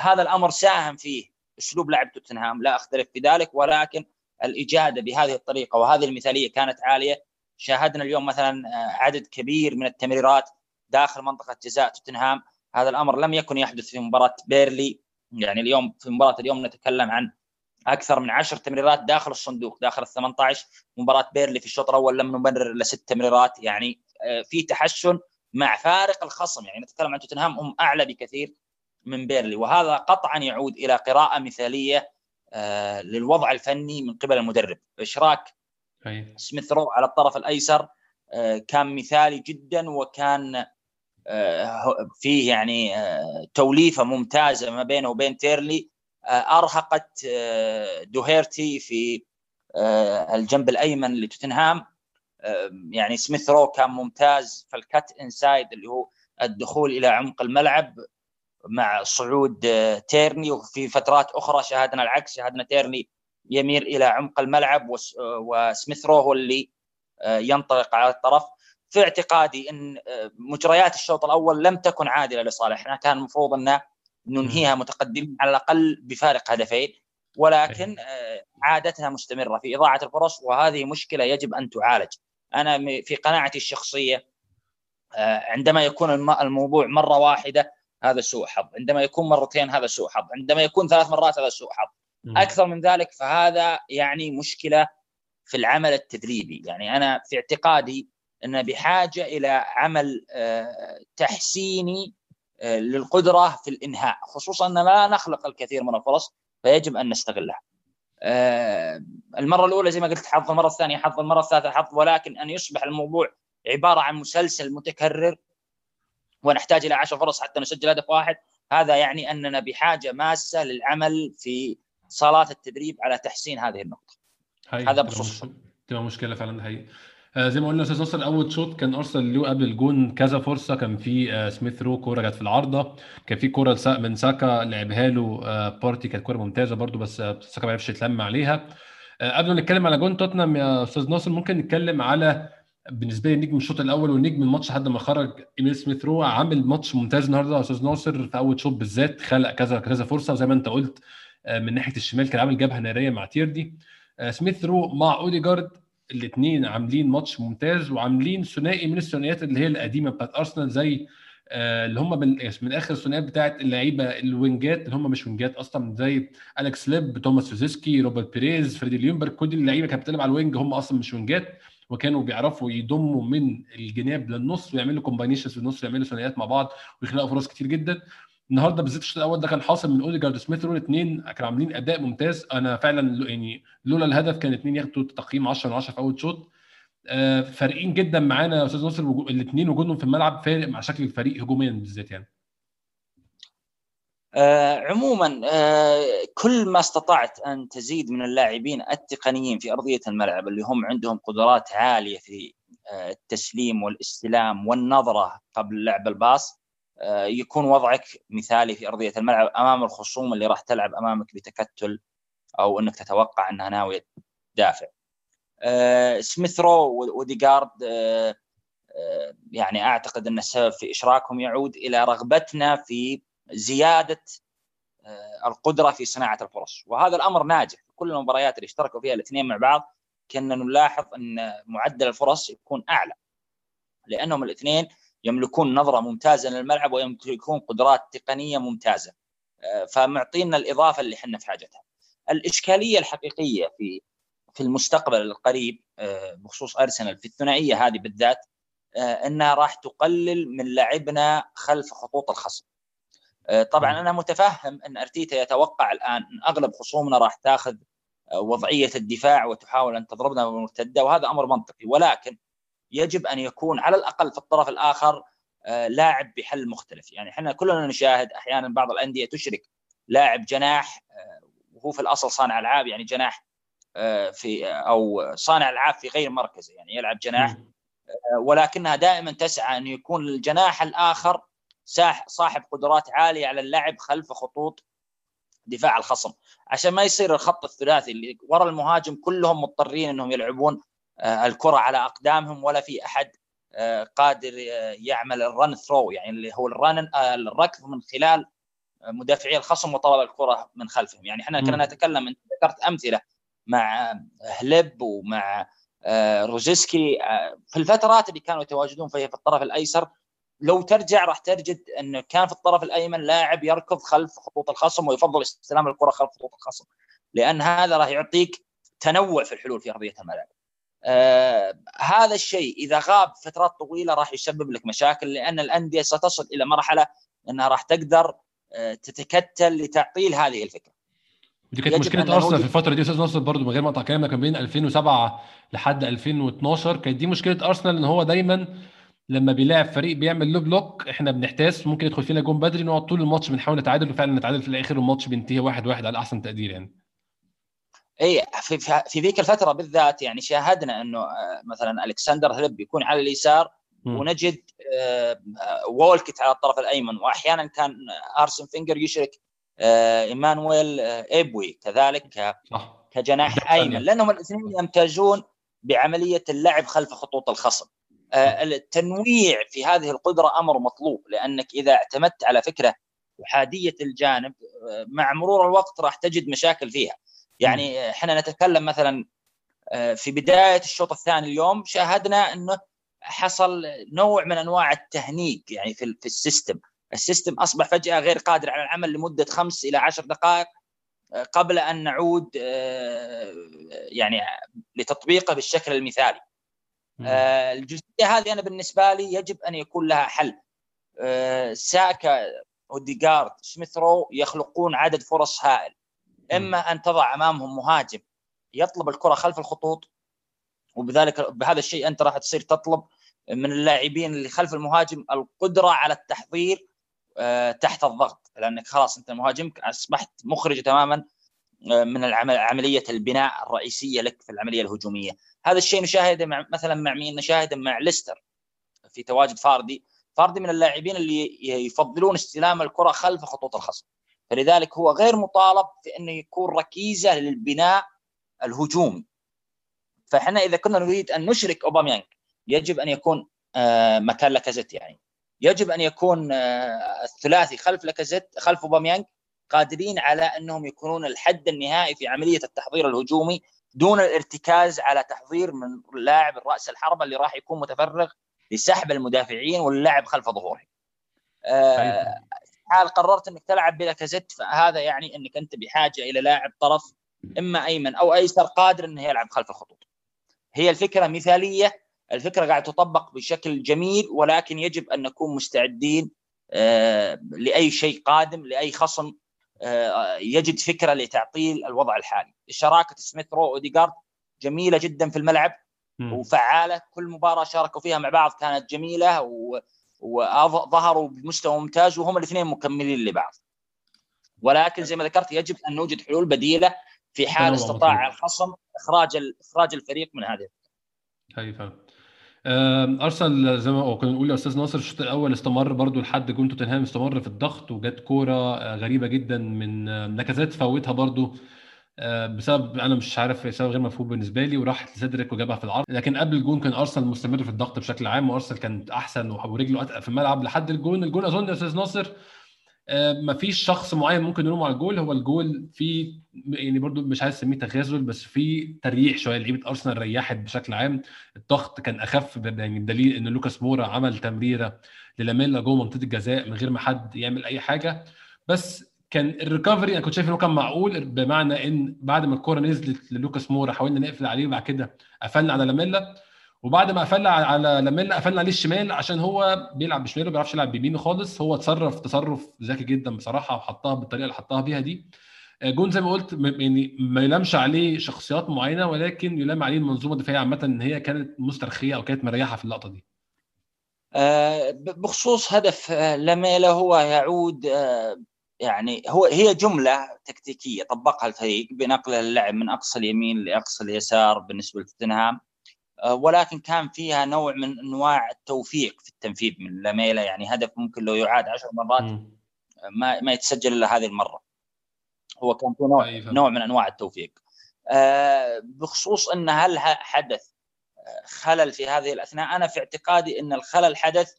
هذا الأمر ساهم فيه. اسلوب لعب توتنهام لا اختلف في ذلك ولكن الاجاده بهذه الطريقة وهذه المثاليه كانت عاليه. شاهدنا اليوم مثلا آه، عدد كبير من التمريرات داخل منطقة جزاء توتنهام. هذا الأمر لم يكن يحدث في مباراة بيرنلي. يعني اليوم في مباراة اليوم نتكلم عن أكثر من عشر تمريرات داخل الصندوق داخل ال 18 مباراة بيرنلي في الشوط الأول لم نمرر إلا ست تمريرات. يعني آه، في تحسن مع فارق الخصم. يعني نتكلم عن توتنهام هم أعلى بكثير. من بيرنلي. وهذا قطعا يعود إلى قراءة مثالية آه، للوضع الفني من قبل المدرب. إشراك أي. سميث رو على الطرف الأيسر آه، كان مثالي جدا وكان آه، فيه يعني توليفة ممتازة ما بينه وبين تيرني. أرهقت دوهيرتي في الجنب الأيمن لتوتنهام. يعني سميث رو كان ممتاز في ال cut inside اللي هو الدخول إلى عمق الملعب. مع صعود آه، تيرني وفي فترات أخرى شاهدنا العكس شاهدنا تيرني يميل إلى عمق الملعب آه، وسميث رو هو اللي آه، ينطلق على الطرف. في اعتقادي إن مجريات الشوط الأول لم تكن عادلة لصالحنا كان المفروض أن ننهيها متقدمين على الأقل بفارق هدفين ولكن عادتها مستمرة في إضاعة الفرص وهذه مشكلة يجب أن تعالج. أنا في قناعتي الشخصية عندما يكون الموضوع مرة واحدة هذا سوء حظ. عندما يكون مرتين هذا سوء حظ. عندما يكون ثلاث مرات هذا سوء حظ. أكثر من ذلك فهذا يعني مشكلة في العمل التدريبي. يعني أنا في اعتقادي أن بحاجة إلى عمل آه، تحسيني آه، للقدرة في الإنهاء. خصوصا أن لا نخلق الكثير من الفرص فيجب أن نستغلها. آه، المرة الأولى زي ما قلت حظ المرة الثانية حظ المرة الثالثة حظ ولكن أن يصبح الموضوع عبارة عن مسلسل متكرر ونحتاج إلى 10 فرص حتى نسجل هدف واحد. هذا يعني أننا بحاجة ماسة للعمل في صالات التدريب على تحسين هذه النقطة. هذا بخصوص تبقى مشكلة فعلا هي آه زي ما قلنا أستاذ نصر أول شوط كان أرسنال له قبل الجون كذا فرصة. كان في آه سميث رو كورة جت في العارضة. كان في كورة من ساكا لعبها له آه بارتي كانت كورة ممتازة برده بس آه ساكا ما عرفش يتلم عليها. آه قبل ما نتكلم على جون توتنهام يا أستاذ ناصر ممكن نتكلم على بالنسبة لي نجم الشوط الأول ونجم الماتش لحد ما خرج إيميل سميث رو عامل ماتش ممتاز النهارده يا أستاذ ناصر في أول شوط بالذات خلق كذا كذا فرصة وزي ما أنت قلت آه، من ناحية الشمال كان عامل جبهة نارية مع تيرني. آه، سميث رو مع أوديجارد الاثنين عاملين ماتش ممتاز وعاملين ثنائي من الثنائيات اللي هي القديمة بتاعت أرسنال زي آه، اللي هم من من آخر الثنائيات بتاعت اللعيبة الوينجات اللي هم مش وينجات أصلا زي أليكس هليب توماس روزيسكي روبرت بيريس فريدي ليونبرج كل اللعيبة كانت بتلعب على ال wing هم أصلا مش wing ات. وكانوا بيعرفوا يضموا من الجناب للنص ويعملوا combinations في النص ويعملوا ثنائيات مع بعض ويخلقوا فرص كتير جدا. النهارده بالذات الشوط الأول ده كان حاصل من أوديجارد وسميث رو الاثنين كانوا عاملين أداء ممتاز. أنا فعلا يعني لولا الهدف كان الاثنين ياخدوا تقييم 10 من 10 في أول شوط. آه، فارقين جدا معانا يا أستاذ ناصر الاثنين وجودهم في الملعب فارق مع شكل الفريق هجوميا بالذات يعني. آه عموما آه كل ما استطعت أن تزيد من اللاعبين التقنيين في أرضية الملعب اللي هم عندهم قدرات عالية في آه التسليم والاستلام والنظرة قبل لعب الباص آه يكون وضعك مثالي في أرضية الملعب أمام الخصوم اللي راح تلعب أمامك بتكتل أو أنك تتوقع أنها ناوية تدافع. آه سميث رو وديجارد آه يعني أعتقد أن السبب في إشراكهم يعود إلى رغبتنا في زيادة آه، القدرة في صناعة الفرص وهذا الأمر ناجح كل المباريات اللي اشتركوا فيها الاثنين مع بعض كنا نلاحظ أن معدل الفرص يكون أعلى لأنهم الاثنين يملكون نظرة ممتازة للملعب ويملكون قدرات تقنية ممتازة آه، فمعطينا الإضافة اللي إحنا في حاجتها. الإشكالية الحقيقية في في المستقبل القريب آه، بخصوص أرسنال في الثنائية هذه بالذات إنها راح تقلل من لعبنا خلف خطوط الخصم. آه، طبعا أنا متفهم أن أرتيتا يتوقع الآن أن أغلب خصومنا راح تاخذ آه، وضعية الدفاع وتحاول أن تضربنا بالمرتده وهذا أمر منطقي. ولكن يجب أن يكون على الأقل في الطرف الآخر آه، لاعب بحل مختلف. يعني إحنا كلنا نشاهد أحيانا بعض الأندية تشرك لاعب جناح وهو في الأصل صانع ألعاب يعني جناح في أو صانع ألعاب في غير مركزه يعني يلعب جناح. ولكنها دائما تسعى أن يكون الجناح الآخر صاحب قدرات عالية على اللعب خلف خطوط دفاع الخصم. عشان ما يصير الخط الثلاثي اللي ورا المهاجم كلهم مضطرين إنهم يلعبون آه، الكرة على أقدامهم ولا في أحد آه، قادر آه، يعمل ال run through يعني اللي هو ال run الركض من خلال مدافعي الخصم وطلب الكرة من خلفهم. يعني إحنا كنا نتكلم انت ذكرت أمثلة مع هلب ومع روزيسكي في الفترات اللي كانوا يتواجدون فيها في الطرف الأيسر لو ترجع راح تجد إنه كان في الطرف الأيمن لاعب يركض خلف خطوط الخصم ويفضل استلام الكرة خلف خطوط الخصم لأن هذا راح يعطيك تنوع في الحلول في أرضية الملعب. آه هذا الشيء إذا غاب فترات طويلة راح يسبب لك مشاكل لأن الأندية ستصل إلى مرحلة إنها راح تقدر آه تتكتل لتعطيل هذه الفكرة. دي كانت مشكلة أرسنال في الفترة دي أستاذ ناصر برضه من غير ما اقطع كلامك بين 2007 لحد 2012 كانت دي مشكلة أرسنال إن هو دايما لما بيلاعب فريق بيعمل low block إحنا بنحتاس ممكن يدخل فينا جون بدري نقعد طول الماتش بنحاول نتعادل وفعلا نتعادل في الآخر والماتش بينتهي واحد واحد على أحسن تقدير يعني. اي في في ذيك الفترة بالذات يعني شاهدنا إنه آه، مثلا ألكسندر هليب يكون على اليسار م. ونجد آه، وولكت على الطرف الأيمن واحيانا كان أرسن فينجر يشرك آه، إيمانويل إيبوي كذلك كجناح أيمن. لأنهم الاثنين يمتازون بعملية اللعب خلف خطوط الخصم. التنويع في هذه القدرة أمر مطلوب لأنك إذا اعتمدت على فكرة احاديه الجانب آه، مع مرور الوقت راح تجد مشاكل فيها. يعني إحنا نتكلم مثلا آه، في بداية الشوط الثاني اليوم شاهدنا إنه حصل نوع من أنواع التهنيج يعني في في ال system. ال system أصبح فجأة غير قادر على العمل لمدة خمس إلى عشر دقائق قبل أن نعود يعني لتطبيقه بالشكل المثالي. آه الجزئية هذه أنا بالنسبة لي يجب أن يكون لها حل. آه ساكا اوديجارد سميث رو يخلقون عدد فرص هائل. إما أن تضع أمامهم مهاجم يطلب الكرة خلف الخطوط وبذلك بهذا الشيء أنت راح تصير تطلب من اللاعبين اللي خلف المهاجم القدرة على التحضير آه تحت الضغط. لأنك خلاص أنت مهاجمك أصبحت مخرج تماما. آه، من العمل عملية البناء الرئيسية لك في العملية الهجومية. هذا الشيء نشاهده مع مثلا مع مين؟ نشاهده مع ليستر في تواجد فاردي. فاردي من اللاعبين اللي يفضلون استلام الكرة خلف خطوط الخصم. فلذلك هو غير مطالب في انه يكون ركيزة للبناء الهجومي. فإحنا إذا كنا نريد أن نشرك أوباميانج يجب أن يكون آه، مكان لاكازيت يعني. يجب أن يكون آه، الثلاثي خلف لاكازيت خلف أوباميانج قادرين على أنهم يكونون الحد النهائي في عملية التحضير الهجومي دون الارتكاز على تحضير من لاعب الرأس الحربة اللي راح يكون متفرغ لسحب المدافعين واللعب خلف ظهورهم. آه حال قررت إنك تلعب بلاكازيت فهذا يعني إنك أنت بحاجة إلى لاعب طرف إما أيمن أو أيسر قادر إنه يلعب خلف الخطوط. هي الفكرة مثالية، الفكرة قاعدة تطبق بشكل جميل ولكن يجب أن نكون مستعدين لأي شيء قادم لأي خصم يجد فكرة لتعطيل الوضع الحالي. شراكة سميث رو اوديجارد جميلة جدا في الملعب وفعالة. كل مباراة شاركوا فيها مع بعض كانت جميلة و... وظهروا بمستوى ممتاز وهم الاثنين مكملين لبعض. ولكن زي ما ذكرت يجب أن نوجد حلول بديلة في حال استطاع الخصم إخراج إخراج الفريق من هذه اي فاهم ارسنال زي ما كنا بنقول يا أستاذ ناصر الشوط الأول استمر برضو لحد جون توتنهام استمر في الضغط وجت كورة آه، غريبة جدا من نكزات فوتها برضو آه، بسبب أنا مش عارف سبب غير مفهوم بالنسبة لي وراح لسيدريك وجابها في العرض. لكن قبل الجون كان ارسنال مستمر في الضغط بشكل عام وارسنال كانت أحسن ورجله اتقل في الملعب لحد الجون. الجون أظن يا أستاذ ناصر آه، ما فيش شخص معين ممكن نلومه على الجول. هو الجول في يعني برضو مش عايز أسميه تخاذل بس في تريح شوية. لعيبة أرسنال ريحت بشكل عام. الضغط كان أخف يعني بدليل إن لوكاس مورا عمل تمريرة للاميلا جوه منطقة الجزاء من غير ما حد يعمل أي حاجة. بس كان ال recovery أنا كنت شايف إنه كان معقول بمعنى إن بعد ما الكورة نزلت للوكاس مورا حاولنا نقفل عليه وبعد كده قفلنا على لاميلا. وبعد ما قفلنا على لاميلا قفلنا عليه الشمال عشان هو بيلعب بشماله ما بيعرفش يلعب بيمينه خالص هو اتصرف تصرف ذكي جدا بصراحة وحطها بالطريقة اللي حطها بيها دي. آه، جون زي ما قلت يعني ما يلامش عليه شخصيات معينة ولكن يلام عليه المنظومة الدفاعية عامة إن هي كانت مسترخية أو كانت مريحة في اللقطة دي. آه، بخصوص هدف آه، لاميلا هو يعود يعني هو هي جملة تكتيكية طبقها الفريق بنقل اللعب من أقصى اليمين لأقصى اليسار بالنسبة لتوتنهام. ولكن كان فيها نوع من أنواع التوفيق في التنفيذ من لاميلا يعني هدف ممكن لو يعاد عشر مرات ما ما يتسجل إلا هذه المرة. هو كان في نوع أيوة. نوع من أنواع التوفيق. آه، بخصوص إن هل حدث آه، خلل في هذه الأثناء أنا في اعتقادي إن الخلل حدث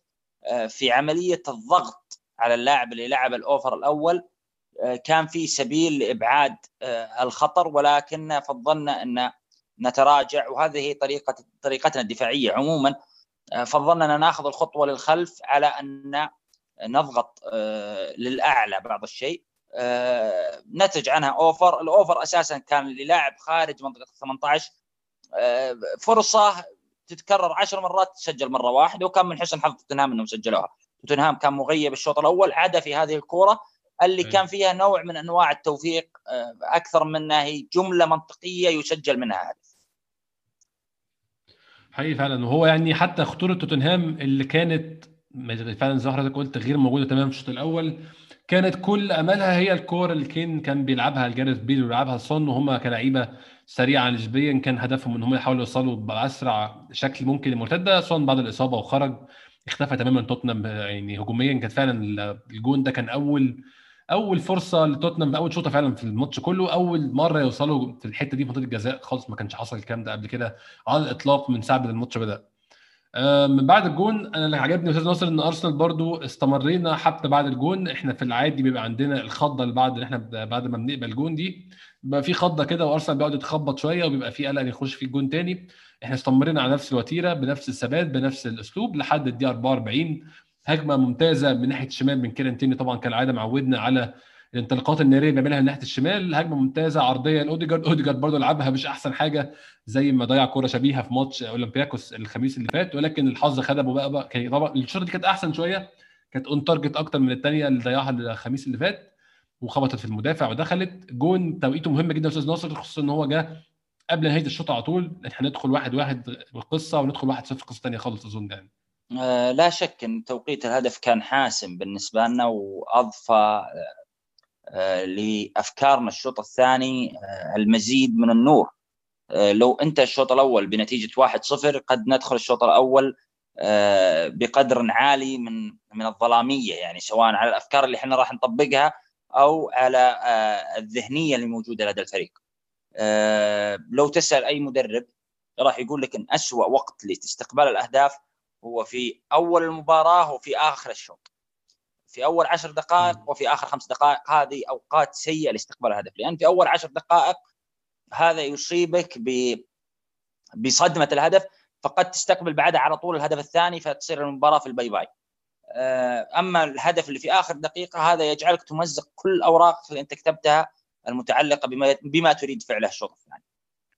في عملية الضغط على اللاعب اللي لعب الأوفر الأول. كان في سبيل لإبعاد الخطر ولكن فضلنا إن نتراجع وهذه طريقه طريقتنا الدفاعية عموما. آه، فضلنا ناخذ الخطوة للخلف على أن نضغط آه، للأعلى بعض الشيء. آه، نتج عنها أوفر. الأوفر أساسا كان للاعب خارج منطقة 18 فرصة تتكرر عشر مرات تسجل مرة واحدة وكان من حسن حظ توتنهام إنهم سجلوها. توتنهام كان مغيب الشوط الأول عدا في هذه الكورة. اللي كان فيها نوع من أنواع التوفيق أكثر من هي جملة منطقية يسجل منها هدف. حقيقي فعلا. وهو يعني حتى خطورة توتنهام اللي كانت فعلا زي ما حضرتك قلت غير موجودة تماما في الشوط الأول كانت كل املها هي الكور اللي كان كان بيلعبها الجاريث بيل ويلعبها سون وهم كلعيبة سريعة نسبيا كان هدفهم إن هم يحاولوا يوصلوا بأسرع شكل ممكن المرتده سون بعد الإصابة وخرج اختفى تماما توتنهام يعني هجوميا كانت فعلا الجون ده كان أول أول فرصة لتوتنهام أول شوتة فعلا في الماتش كله أول مرة يوصلوا في الحتة دي في منطقة الجزاء خالص ما كانش حصل الكلام ده قبل كده على الإطلاق من ساعة ما الماتش بدأ. آه، من بعد الجون أنا اللي عجبني أستاذ ناصر إن أرسنال برضو استمرينا حتى بعد الجون إحنا في العادي بيبقى عندنا الخضة اللي بعد إحنا بعد ما بنقبل الجون دي بيبقى في خضة كده وأرسنال بيقعد يتخبط شوية وبيبقى في قلق يخش في الجون تاني. إحنا استمرينا على نفس الوتيرة بنفس الثبات بنفس الأسلوب لحد الدقيقة 44 هجمة ممتازة من ناحية الشمال من كيران تيرني طبعا كالعادة معودنا على الانطلاقات النارية بيعملها من ناحية الشمال. هجمة ممتازة عرضية لأوديجارد. أوديجارد برضه لعبها مش أحسن حاجة زي ما ضيع كورة شبيهة في ماتش أولمبياكوس الخميس اللي فات ولكن الحظ خدمه بقى, بقى طبعا الشوطة دي كانت أحسن شوية كانت on target أكتر من الثانية اللي ضيعها الخميس اللي فات وخبطت في المدافع ودخلت. جون توقيته مهم جدا أستاذ ناصر خصوصا إن هو جه قبل نهاية الشوط على طول. إحنا ندخل واحد واحد ب قصة وندخل واحد صفر قصة ثانية خالص أظن يعني. لا شك إن توقيت الهدف كان حاسم بالنسبة لنا وأضفى آه، لأفكارنا الشوط الثاني آه، المزيد من النور آه، لو أنت الشوط الأول بنتيجة 1-0 قد ندخل الشوط الأول بقدر عالي من من الظلامية يعني سواء على الأفكار اللي إحنا راح نطبقها أو على الذهنية اللي موجودة لدى الفريق. لو تسأل أي مدرب راح يقول لك إن اسوء وقت لاستقبال الأهداف هو في أول المباراة وفي آخر الشوط. في أول عشر دقائق وفي آخر خمس دقائق. هذه أوقات سيئة لاستقبال الهدف لأن في أول عشر دقائق هذا يصيبك ب بصدمة الهدف. فقد تستقبل بعدها على طول الهدف الثاني فتصير المباراة في ال bye bye. آه، أما الهدف اللي في آخر دقيقة هذا يجعلك تمزق كل الأوراق اللي أنت كتبتها المتعلقة بما بما تريد فعله الشوط الثاني.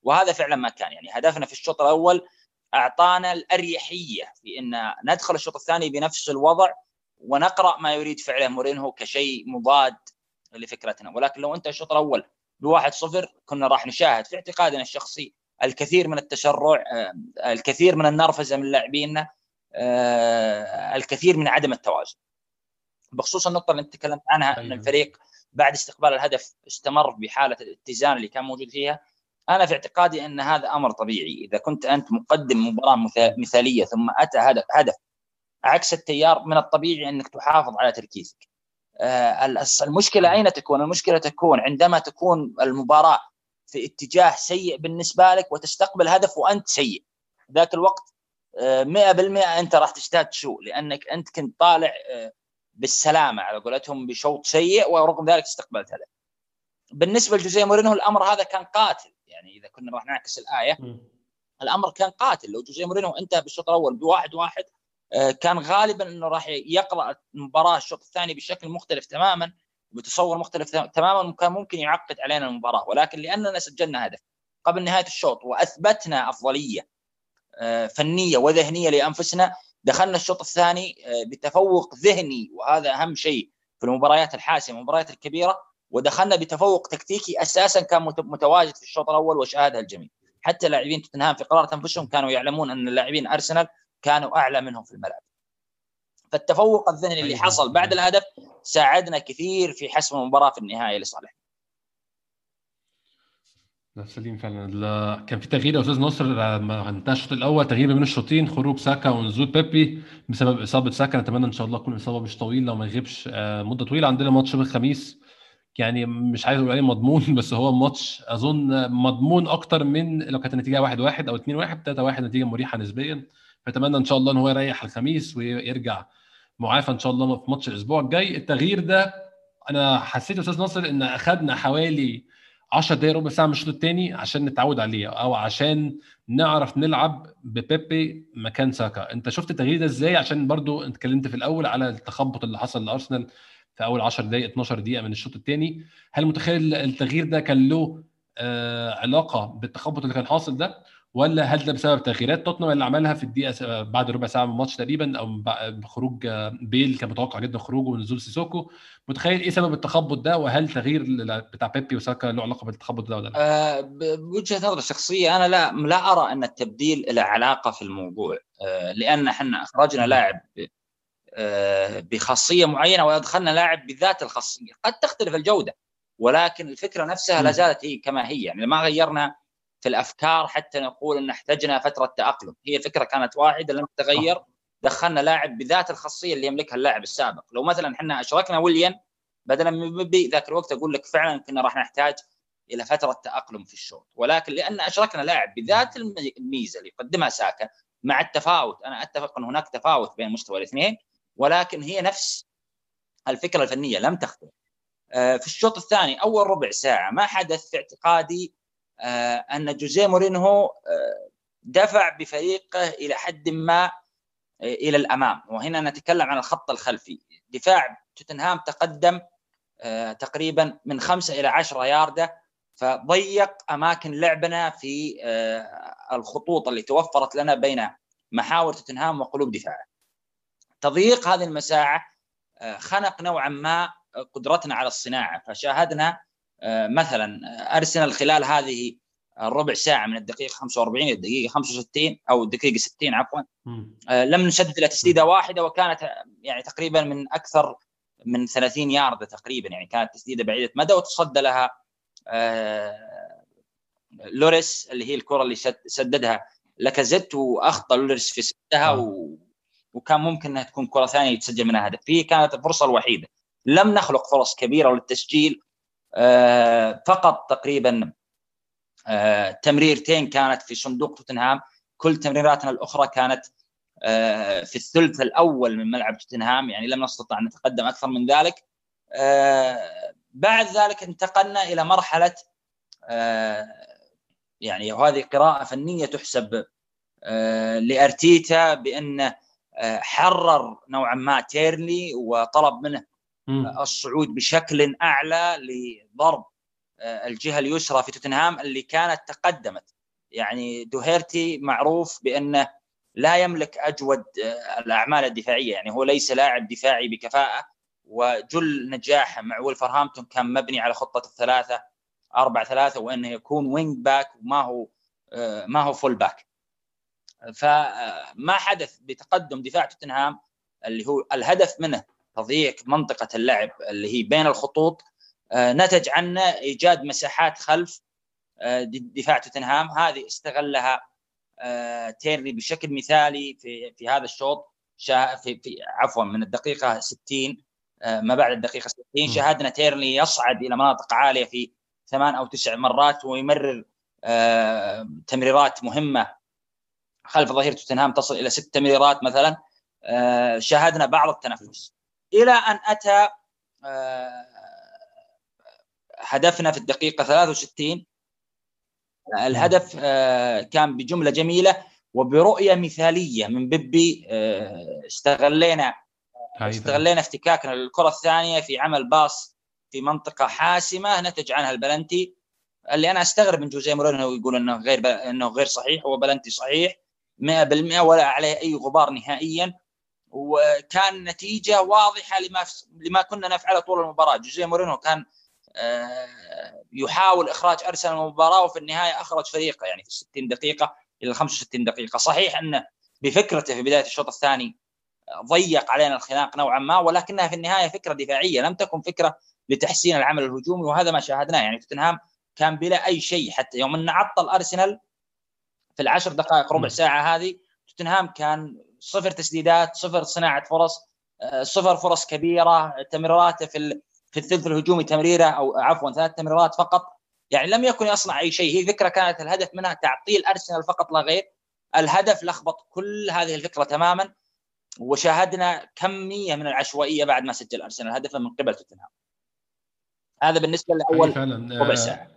وهذا فعلا ما كان. يعني هدفنا في الشوط الأول أعطانا الأريحية في إن ندخل الشوط الثاني بنفس الوضع ونقرأ ما يريد فعله مورينهو كشيء مضاد لفكرتنا. ولكن لو أنت الشوط الأول بواحد صفر كنا راح نشاهد في اعتقادنا الشخصي الكثير من التشرع آه، الكثير من النرفزة من لاعبينا آه، الكثير من عدم التوازن. بخصوص النقطة اللي أنت تكلمت عنها إن أيوة. الفريق بعد استقبال الهدف استمر بحالة الاتزان اللي كان موجود فيها. أنا في اعتقادي أن هذا أمر طبيعي. إذا كنت أنت مقدم مباراة مثالية ثم أتى هدف هدف عكس التيار من الطبيعي أنك تحافظ على تركيزك. آه، المشكلة أين تكون؟ المشكلة تكون عندما تكون المباراة في اتجاه سيء بالنسبة لك وتستقبل هدف وأنت سيء. ذاك الوقت 100% آه، أنت راح تشتاد سوء لأنك أنت كنت طالع آه، بالسلامة على قولتهم بشوط سيء ورغم ذلك استقبلت هدف. بالنسبة لجوزيه مورينو الأمر هذا كان قاتل. يعني إذا كنا راح نعكس الآية م. الأمر كان قاتل. لو جوزيه مورينو انتهى بالشوط الأول بواحد واحد آه، كان غالبا إنه راح يقرأ المباراة الشوط الثاني بشكل مختلف تماما بتصور مختلف تماما وكان ممكن يعقد علينا المباراة. ولكن لأننا سجلنا هدف قبل نهاية الشوط وأثبتنا أفضلية آه، فنية وذهنية لأنفسنا دخلنا الشوط الثاني آه، بتفوق ذهني. وهذا أهم شيء في المباريات الحاسمة المباريات الكبيرة. ودخلنا بتفوق تكتيكي أساسا كان متواجد في الشوط الأول وشاهدها الجميع حتى لاعبين توتنهام في قرارة أنفسهم كانوا يعلمون أن اللاعبين أرسنال كانوا أعلى منهم في الملعب. فالتفوق الذهني اللي حصل بعد الهدف ساعدنا كثير في حسم المباراة في النهاية لصالحنا لا سليم فعلا. كان في تغيير يا أستاذ ناصر لما انتهى الشوط الأول تغيير بين الشوطين خروج ساكا ونزول بيبي بسبب إصابة ساكا. نتمنى إن شاء الله تكون الاصابه مش طويلة وما يغيبش آه، مدة طويلة. عندنا ماتش يوم الخميس يعني مش عايز أقول عليه مضمون بس هو ماتش أظن مضمون أكتر من لو كانت النتيجة 1 1 أو 2 1 3 1 نتيجة مريحة نسبيا. فأتمنى إن شاء الله إن هو يريح الخميس ويرجع معافى إن شاء الله في ماتش الأسبوع الجاي. التغيير ده أنا حسيت أستاذ ناصر إن اخذنا حوالي 10 دقايق ربع ساعة من الشوط الثاني عشان نتعود عليه أو عشان نعرف نلعب ببيبي مكان ساكا. أنت شفت التغيير ده إزاي؟ عشان برضو اتكلمت في الأول على التخبط اللي حصل لأرسنال في أول 10 دقائق 12 دقيقة من الشوط الثاني هل متخيل التغيير ده كان له آه علاقة بالتخبط اللي كان حاصل ده؟ ولا هل ده بسبب تغييرات توتنهام اللي عملها في الدقيقة بعد ربع ساعة من الماتش تقريبا أو بخروج بيل كان متوقع جدا خروجه ونزول سيسوكو؟ متخيل إيه سبب التخبط ده؟ وهل تغيير بتاع بيبي وساكا له علاقة بالتخبط ده ولا لا؟ أه بوجهة نظري الشخصيه أنا لا لا أرى أن التبديل له علاقة في الموضوع. أه لأن إحنا اخرجنا لاعب بخاصية معينة وأدخلنا لاعب بذات الخاصية. قد تختلف الجودة ولكن الفكرة نفسها لا زالت هي كما هي. يعني ما غيرنا في الأفكار حتى نقول إن احتجنا فترة تأقلم. هي الفكرة كانت واحدة لم تتغير. دخلنا لاعب بذات الخاصية اللي يملكها اللاعب السابق. لو مثلا إحنا أشركنا ويليان بدلا من مبي ذاك الوقت أقول لك فعلا كنا راح نحتاج إلى فترة تأقلم في الشوط. ولكن لأن أشركنا لاعب بذات الميزة اللي يقدمها ساكا مع التفاوت أنا أتفق إن هناك تفاوت بين مستوى الاثنين ولكن هي نفس الفكرة الفنية لم تختلف. آه، في الشوط الثاني أول ربع ساعة ما حدث في اعتقادي آه، أن جوزيه مورينهو آه، دفع بفريقه إلى حد ما إلى الأمام. وهنا نتكلم عن الخط الخلفي. دفاع توتنهام تقدم تقريبا من خمسة إلى عشرة ياردة فضيق أماكن لعبنا في الخطوط اللي توفرت لنا بين محاور توتنهام وقلوب دفاعه. تضييق هذه المساحة خنق نوعا ما قدرتنا على الصناعة. فشاهدنا آه، مثلا آه، أرسنال خلال هذه الربع ساعة من الدقيقة 45 إلى الدقيقة 65 أو الدقيقة 60 عفوا آه، لم نسدد إلا تسديدة واحدة وكانت يعني تقريبا من أكثر من 30 يارده تقريبا يعني كانت تسديدة بعيدة مدى وتصدى لها لوريس اللي هي الكرة اللي سددها لكزت وأخطأ لوريس في سدها و... وكان ممكن إنها تكون كرة ثانية يتسجل منها هدف. هي كانت الفرصه الوحيدة. لم نخلق فرص كبيرة للتسجيل آه، فقط تقريبا آه، تمريرتين كانت في صندوق توتنهام. كل تمريراتنا الأخرى كانت آه، في الثلث الأول من ملعب توتنهام يعني لم نستطع أن نتقدم أكثر من ذلك. بعد ذلك انتقلنا إلى مرحلة يعني وهذه قراءة فنية تحسب لأرتيتا بانه حرر نوعا ما تيرلي وطلب منه الصعود بشكل أعلى لضرب آه، الجهة اليسرى في توتنهام اللي كانت تقدمت. يعني دوهيرتي معروف بأنه لا يملك أجود الأعمال الدفاعية. يعني هو ليس لاعب دفاعي بكفاءة وجل نجاحه مع ولفرهامبتون كان مبني على خطة الثلاثة أربعة ثلاثة وأنه يكون wing back وما هو ما هو full back فما حدث بتقدم دفاع توتنهام اللي هو الهدف منه تضييق منطقة اللعب اللي هي بين الخطوط. نتج عنه إيجاد مساحات خلف دفاع توتنهام. هذه استغلها تيرني بشكل مثالي في في هذا الشوط. في, في عفوا من الدقيقة 60 ما بعد الدقيقة 60 شاهدنا تيرني يصعد إلى مناطق عالية في ثمان أو تسع مرات ويمرر تمريرات مهمة خلف ظهير توتنهام تصل إلى ست تمريرات مثلا شاهدنا بعض التنفس إلى أن أتى هدفنا في الدقيقة 63 الهدف كان بجملة جميلة وبرؤية مثالية من بيبي استغلينا استغلينا افتكاكنا للكرة الثانية في عمل باص في منطقة حاسمة نتج عنها البلنتي. اللي أنا أستغرب من جوزيه مورينو يقول إنه غير. إنه غير صحيح هو بلنتي صحيح. 100% ولا عليه أي غبار نهائيا. وكان نتيجة واضحة لما لما كنا نفعله طول المباراة. جوزيه مورينو كان يحاول إخراج أرسنال من المباراة وفي النهاية أخرج فريقه يعني في 60 دقيقة إلى 65 دقيقة. صحيح انه بفكرته في بداية الشوط الثاني ضيق علينا الخناق نوعا ما ولكنها في النهاية فكرة دفاعية. لم تكن فكرة لتحسين العمل الهجومي وهذا ما شاهدناه. يعني توتنهام كان بلا أي شيء حتى يوم أن عطل أرسنال في العشر دقائق ربع ساعة هذه توتنهام كان صفر تسديدات صفر صناعة فرص صفر فرص كبيرة تمريراته في في الثلث الهجومي تمريره أو عفوا ثلاث تمريرات فقط. يعني لم يكن يصنع أي شيء. هي فكره كانت الهدف منها تعطيل أرسنال فقط لا غير. الهدف لخبط كل هذه الفكرة تماما. وشاهدنا كمية من العشوائية بعد ما سجل أرسنال هدفا من قبل توتنهام. هذا بالنسبة لأول ربع ساعة.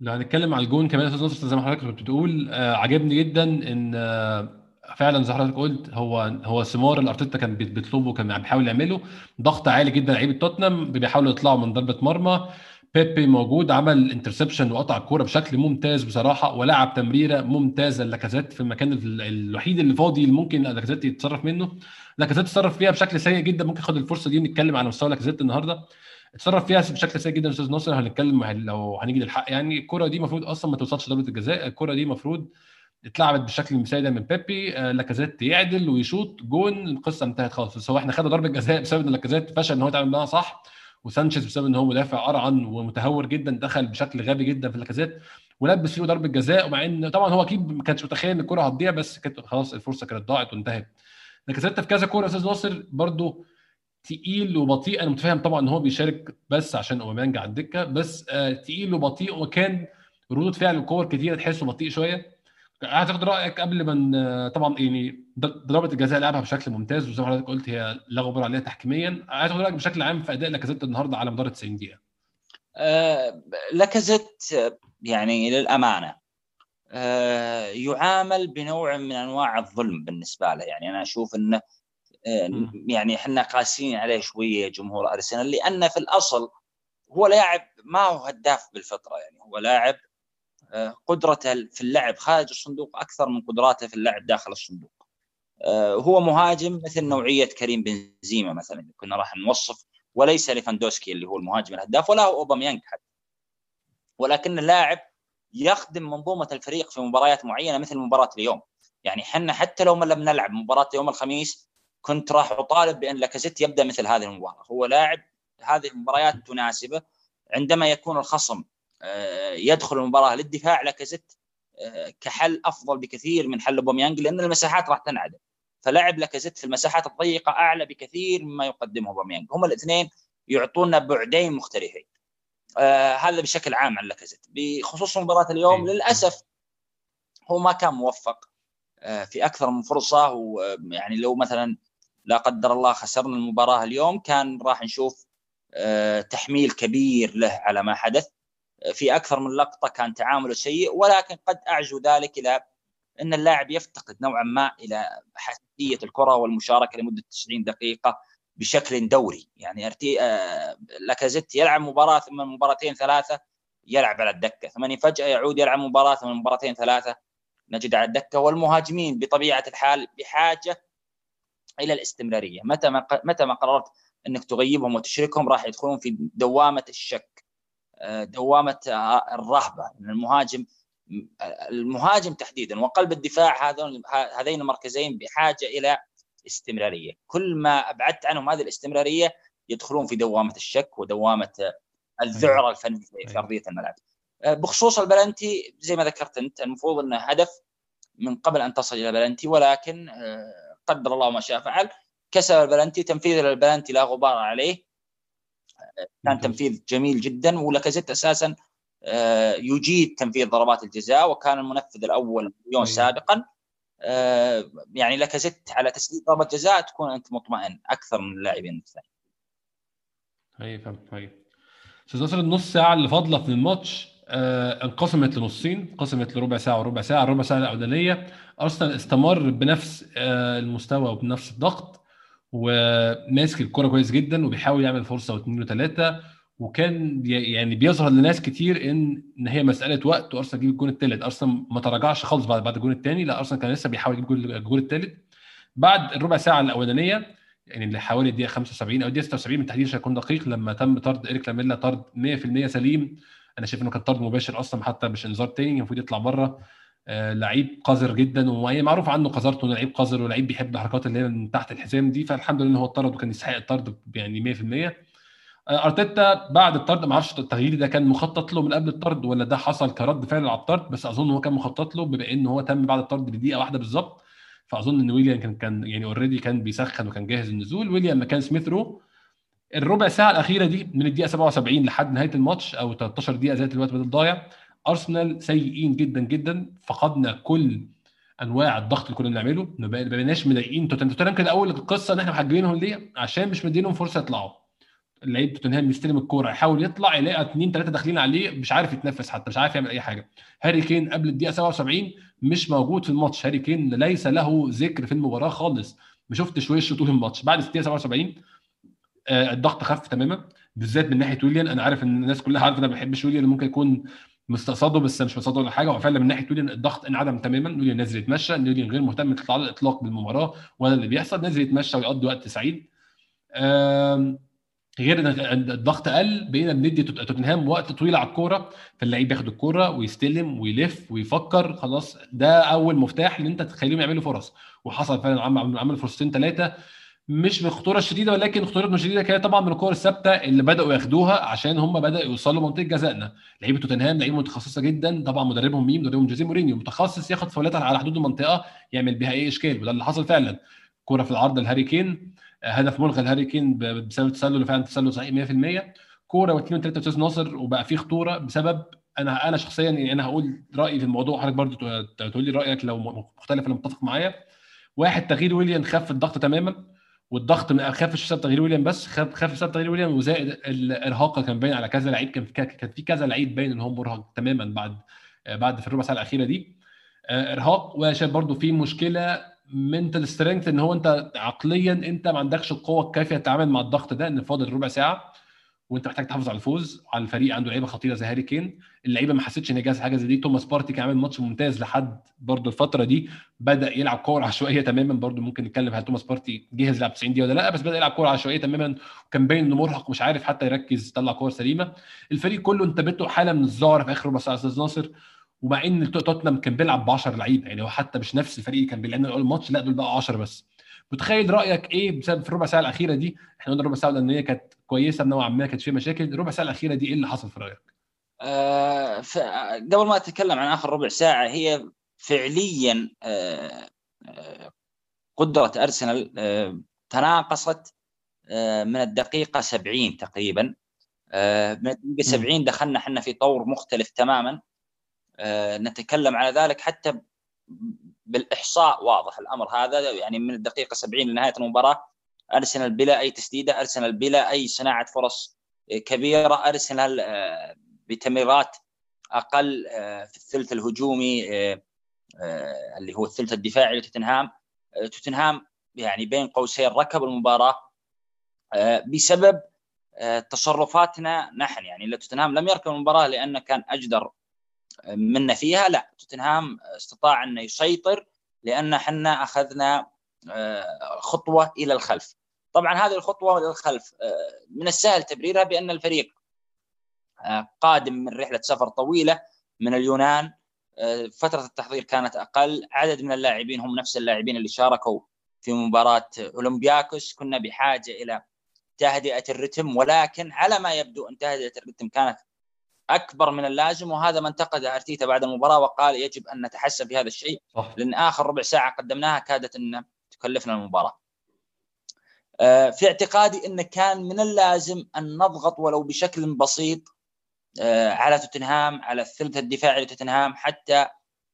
لو هنتكلم على الجون كمان أستاذ نصر زي ما حضرتك كنت بتقول آه عجبني جدا إن آه فعلا زي حضرتك قلت هو هو سمار الارتيتا كان بيطلبه كان بيحاول يعمله. ضغط عالي جدا لعيبة توتنهام بيحاولوا يطلعوا من ضربة مرمى. بيبي موجود عمل interception وقطع الكورة بشكل ممتاز بصراحة ولعب تمريرة ممتازة. لاكازيت في المكان الوحيد اللي فاضي اللي ممكن لاكازيت يتصرف منه. لاكازيت اتصرف فيها بشكل سيء جدا ممكن خد الفرصة دي ونتكلم على مستوى لاكازيت النهارده. اتصرف فيها بشكل سيء جدا أستاذ ناصر. هنتكلم لو هنيجي للحق يعني الكرة دي المفروض أصلا ما توصلش ضربه الجزاء. الكرة دي المفروض اتلعبت بالشكل المثالي ده من بيبي. لاكازيت يعدل ويشوط جول القصة انتهت خالص. بس هو إحنا خدنا ضربة جزاء بسبب إن لاكازيت فشل إن هو يتعامل معاها صح وسانشيز بسبب إن هو مدافع أرعن ومتهور جدا دخل بشكل غبي جدا في لاكازيت ولبس فيه ضربة جزاء. ومع إن طبعا هو أكيد ما كانش متخيل إن الكرة هتضيع بس كانت خلاص الفرصة كانت ضاعت وانتهت. لاكازيت في كذا كورة أستاذ ناصر برده تقيل وبطيء. أنا متفاهم طبعا إن هو بيشارك بس عشان أوباميانج على الدكة بس آه تقيل وبطيء وكان ردود فعل الكور كتيرة تحسه بطيء شوية. عايز اخد رأيك قبل ما طبعا يعني ضربة الجزاء لعبها بشكل ممتاز وزي ما حضرتك قلت هي لا غبار عليها تحكيميا. عايز اخد رأيك بشكل عام في أداء لاكازيت النهارده على مدار 90 دقيقة. آه لاكازيت يعني للأمانة آه يعامل بنوع من أنواع الظلم بالنسبة له. يعني أنا أشوف إنه يعني إحنا قاسيين عليه شوية جمهور أرسنال لأن في الأصل هو لاعب ما هو هداف بالفطرة يعني هو لاعب قدرته في اللعب خارج الصندوق أكثر من قدراته في اللعب داخل الصندوق. هو مهاجم مثل نوعية كريم بنزيما مثلا كنا راح نوصف وليس ليفاندوسكي اللي هو المهاجم الهداف ولا هو أوباميانج حتى. ولكن اللاعب يخدم منظومة الفريق في مباريات معينة مثل مباراة اليوم. يعني إحنا حتى لو ما لم نلعب مباراة يوم الخميس كنت راح أطالب بأن لاكازيت يبدأ مثل هذه المباراة، هو لاعب هذه المباريات تناسبه. عندما يكون الخصم يدخل المباراة للدفاع لاكازيت كحل أفضل بكثير من حل أوباميانج لأن المساحات راح تنعدم. فلعب لاكازيت في المساحات الضيقة أعلى بكثير مما يقدمه أوباميانج. هم الاثنين يعطونا بعدين مختلفين. آه هذا بشكل عام عن لاكازيت. بخصوص مباراة اليوم للأسف هو ما كان موفق آه في أكثر من فرصة ويعني لو مثلا لا قدر الله خسرنا المباراة اليوم كان راح نشوف آه تحميل كبير له على ما حدث. في أكثر من لقطة كان تعامله سيء ولكن قد اعزو ذلك إلى إن اللاعب يفتقد نوعا ما إلى حساسية الكرة والمشاركة لمدة 90 دقيقة بشكل دوري. يعني ارتي آه لاكازيت يلعب مباراة ثم مباراتين ثلاثة يلعب على الدكة. ثم فجأة يعود يلعب مباراة ثم مباراتين ثلاثة نجد على الدكة. والمهاجمين بطبيعة الحال بحاجة إلى الاستمرارية. متى ما متى ما قررت إنك تغيبهم وتشركهم راح يدخلون في دوامة الشك آه، دوامة آه، الرهبة. المهاجم المهاجم تحديدا وقلب الدفاع هذول هذين المركزين بحاجة إلى استمرارية. كل ما أبعدت عنهم هذه الاستمرارية يدخلون في دوامة الشك ودوامة الذعر الفنية في أيوة. أرضية الملعب. آه، بخصوص البلنتي زي ما ذكرت أنت المفروض إنه هدف من قبل أن تصل إلى بلنتي ولكن قدر الله ما شاء فعل كسر البلنتي تنفيذ البلنتي لا غبار عليه. كان تنفيذ جميل جدا ولاكازيت أساسا آه، يجيد تنفيذ ضربات الجزاء وكان المنفذ الأول مليون سابقا. آه، يعني لاكازيت على تسديد ضربة جزاء تكون أنت مطمئن أكثر من اللاعبين الثانيين. اي فهمت اي أستاذ ناصر النص ساعة اللي فاضلة في الماتش انقسمت لنصين انقسمت لربع ساعة وربع ساعة. الربع ساعة الأولانية أرسنال استمر بنفس آه المستوى وبنفس الضغط وماسك الكرة كويس جدا وبيحاول يعمل فرصة واثنين وثلاثه وكان يعني بيظهر لناس كتير إن إن هي مسألة وقت وأرسنال يجيب الجون الثالث أرسنال ما تراجعش خالص بعد بعد الجون الثاني لا أرسنال كان لسه بيحاول يجيب الجون الثالث بعد الربع ساعة الأولانية يعني اللي حوالي الدقيقة 75 أو الدقيقة 76 بالتحديد عشان اكون دقيق لما تم طرد إريك لاميلا طرد 100% سليم أنا شايف انه كان طرد مباشر أصلا حتى مش انذار تاني المفروض يطلع بره. آه، لعيب قذر جدا وهي معروف عنه قذرته إنه لعيب قذر ولعيب بيحب الحركات اللي هي من تحت الحزام دي. فالحمد لله إن هو اتطرد وكان يستحق الطرد يعني 100% آه، أرتيتا بعد الطرد ما أعرفش التغيير ده كان مخطط له من قبل الطرد ولا ده حصل كرد فعل على الطرد بس أظن هو كان مخطط له بما إن هو تم بعد الطرد بدقيقة واحدة بالظبط. فأظن إن ويليان كان كان يعني already كان بيسخن وكان جاهز النزول. ويليان مكان سميث رو الربع ساعة الأخيرة دي من الدقيقة 77 لحد نهاية الماتش أو 13 دقيقة زي الوقت بدل ضايع أرسنال سيئين جدا جدا فقدنا كل أنواع الضغط اللي كنا بنعمله ما بقيناش مضايقين توتنهام. كده أول القصة إن إحنا محجمينهم ليه؟ عشان مش مدينهم فرصة يطلعوا. اللعيب توتنهام يستلم الكورة يحاول يطلع يلاقي اثنين ثلاثة داخلين عليه مش عارف يتنفس حتى مش عارف يعمل أي حاجة. هاري كين قبل الدقيقة 77 مش موجود في الماتش. هاري كين ليس له ذكر في المباراة خالص. ما شفتش وشه طول الماتش. بعد الدقيقة 77 آه الضغط خف تماما بالذات من ناحية ويليان. أنا عارف إن الناس كلها عارفة أنا ما بحبش ويليان ممكن يكون مستقصده بس مش مستقصده ولا حاجة. هو فعلا من ناحية ويليان الضغط انعدم تماما. ويليان نازل يتمشى ويليان غير مهتم على الإطلاق بالمباراة ولا اللي بيحصل. نازل يتمشى ويقضي وقت سعيد. غير إن الضغط قل بقينا بندي توتنهام وقت طويل على الكورة. فاللعيب ياخد الكورة ويستلم ويلف ويفكر. خلاص ده أول مفتاح إن أنت تخليهم يعملوا فرص. وحصل فعلا عمل فرصتين ثلاثة مش بخطورة شديدة ولكن خطورتهم شديدة كانت طبعا من الكور الثابتة اللي بدأوا ياخدوها عشان هم بدأوا يوصلوا منطقه جزائنا. لعيبة توتنهام لعيبة متخصصة جدا طبعا مدربهم مين مدربهم جوزيه مورينيو متخصص ياخد فاولات على حدود المنطقة يعمل بها أي إشكال وده اللي حصل فعلا. كوره في العرض لهاري كين هدف ملغى لهاري كين بسبب تسلل فعلا تسلل صحيح 100% كوره واثنين وثلاثة أستاذ ناصر وبقى في خطورة بسبب أنا أنا شخصيا يعني أنا هقول رأيي في الموضوع حضرتك برضو تقول لي رأيك لو مختلف ولا متفق معايا. واحد تغيير ويليام خف الضغط تماما. والضغط ما خافش بسبب تغيير ويليام بس خاف خاف بسبب تغيير ويليام وزائد الإرهاق كان باين على كذا لعيب كان كان في كذا لعيب باين إن هو مرهق تماما بعد بعد في الربع ساعة الأخيرة دي. آه، إرهاق وشايف برضو في مشكلة mental strength إن هو أنت عقليا أنت ما عندكش القوة الكافية تتعامل مع الضغط ده إن فاضل ربع ساعة. وانت محتاج تحافظ على الفوز على الفريق عنده لعيبة خطيرة زي هاري كين. اللعيبة ما حسيتش إن جاهز حاجة زي دي. توماس بارتي كان عامل ماتش ممتاز لحد برضه الفترة دي. بدأ يلعب كوره عشوائية تماما. برضه ممكن نتكلم هل توماس بارتي جاهز يلعب 90 دقيقة ولا لأ بس بدأ يلعب كوره عشوائية تماما. وكان باين إنه مرهق مش عارف حتى يركز يطلع كور سليمة. الفريق كله انتابته حاله من الذعر في آخر ربع ساعه أستاذ ناصر. ومع إن توتنهام كان بيلعب ب 10 لعيبة يعني هو حتى مش نفس الفريق اللي كان بيلعب. أول ماتش لأ دول بقى 10 بس. متخيل رأيك إيه بسبب في الربع ساعة الأخيرة دي؟ إحنا قلنا الربع ساعة الأولانية كانت كويسة نوعا ما كانت فيها مشاكل. الربع ساعة الأخيرة دي إيه اللي حصل في رأيك؟ آه قبل ما أتكلم عن آخر ربع ساعة هي فعليا آه آه قدرة أرسنال آه تناقصت من الدقيقة 70 تقريبا. من الدقيقه 70 دخلنا إحنا في طور مختلف تماما. نتكلم على ذلك حتى بالإحصاء واضح الأمر هذا يعني من الدقيقة 70 لنهاية المباراة أرسنال بلا أي تسديدة أرسنال بلا أي صناعة فرص كبيرة أرسنال آه، بتمريرات أقل آه، في الثلث الهجومي آه، اللي هو الثلث الدفاعي لتوتنهام. توتنهام يعني بين قوسين ركب المباراة بسبب تصرفاتنا نحن. يعني توتنهام لم يركب المباراة لأنه كان أجدر منا فيها. لا توتنهام استطاع انه يسيطر لأن إحنا أخذنا آه، خطوه إلى الخلف. طبعا هذه الخطوة إلى الخلف آه، من السهل تبريرها بأن الفريق آه، قادم من رحلة سفر طويلة من اليونان فترة التحضير كانت أقل. عدد من اللاعبين هم نفس اللاعبين اللي شاركوا في مباراة أولمبياكوس. كنا بحاجة إلى تهدئة الرتم ولكن على ما يبدو أن تهدئة الرتم كانت أكبر من اللازم وهذا ما انتقد أرتيتا بعد المباراة وقال يجب أن نتحسن في هذا الشيء صح. لأن آخر ربع ساعة قدمناها كادت أن تكلفنا المباراة. آه، في اعتقادي انه كان من اللازم أن نضغط ولو بشكل بسيط آه، على توتنهام على الثلث الدفاعي لتوتنهام حتى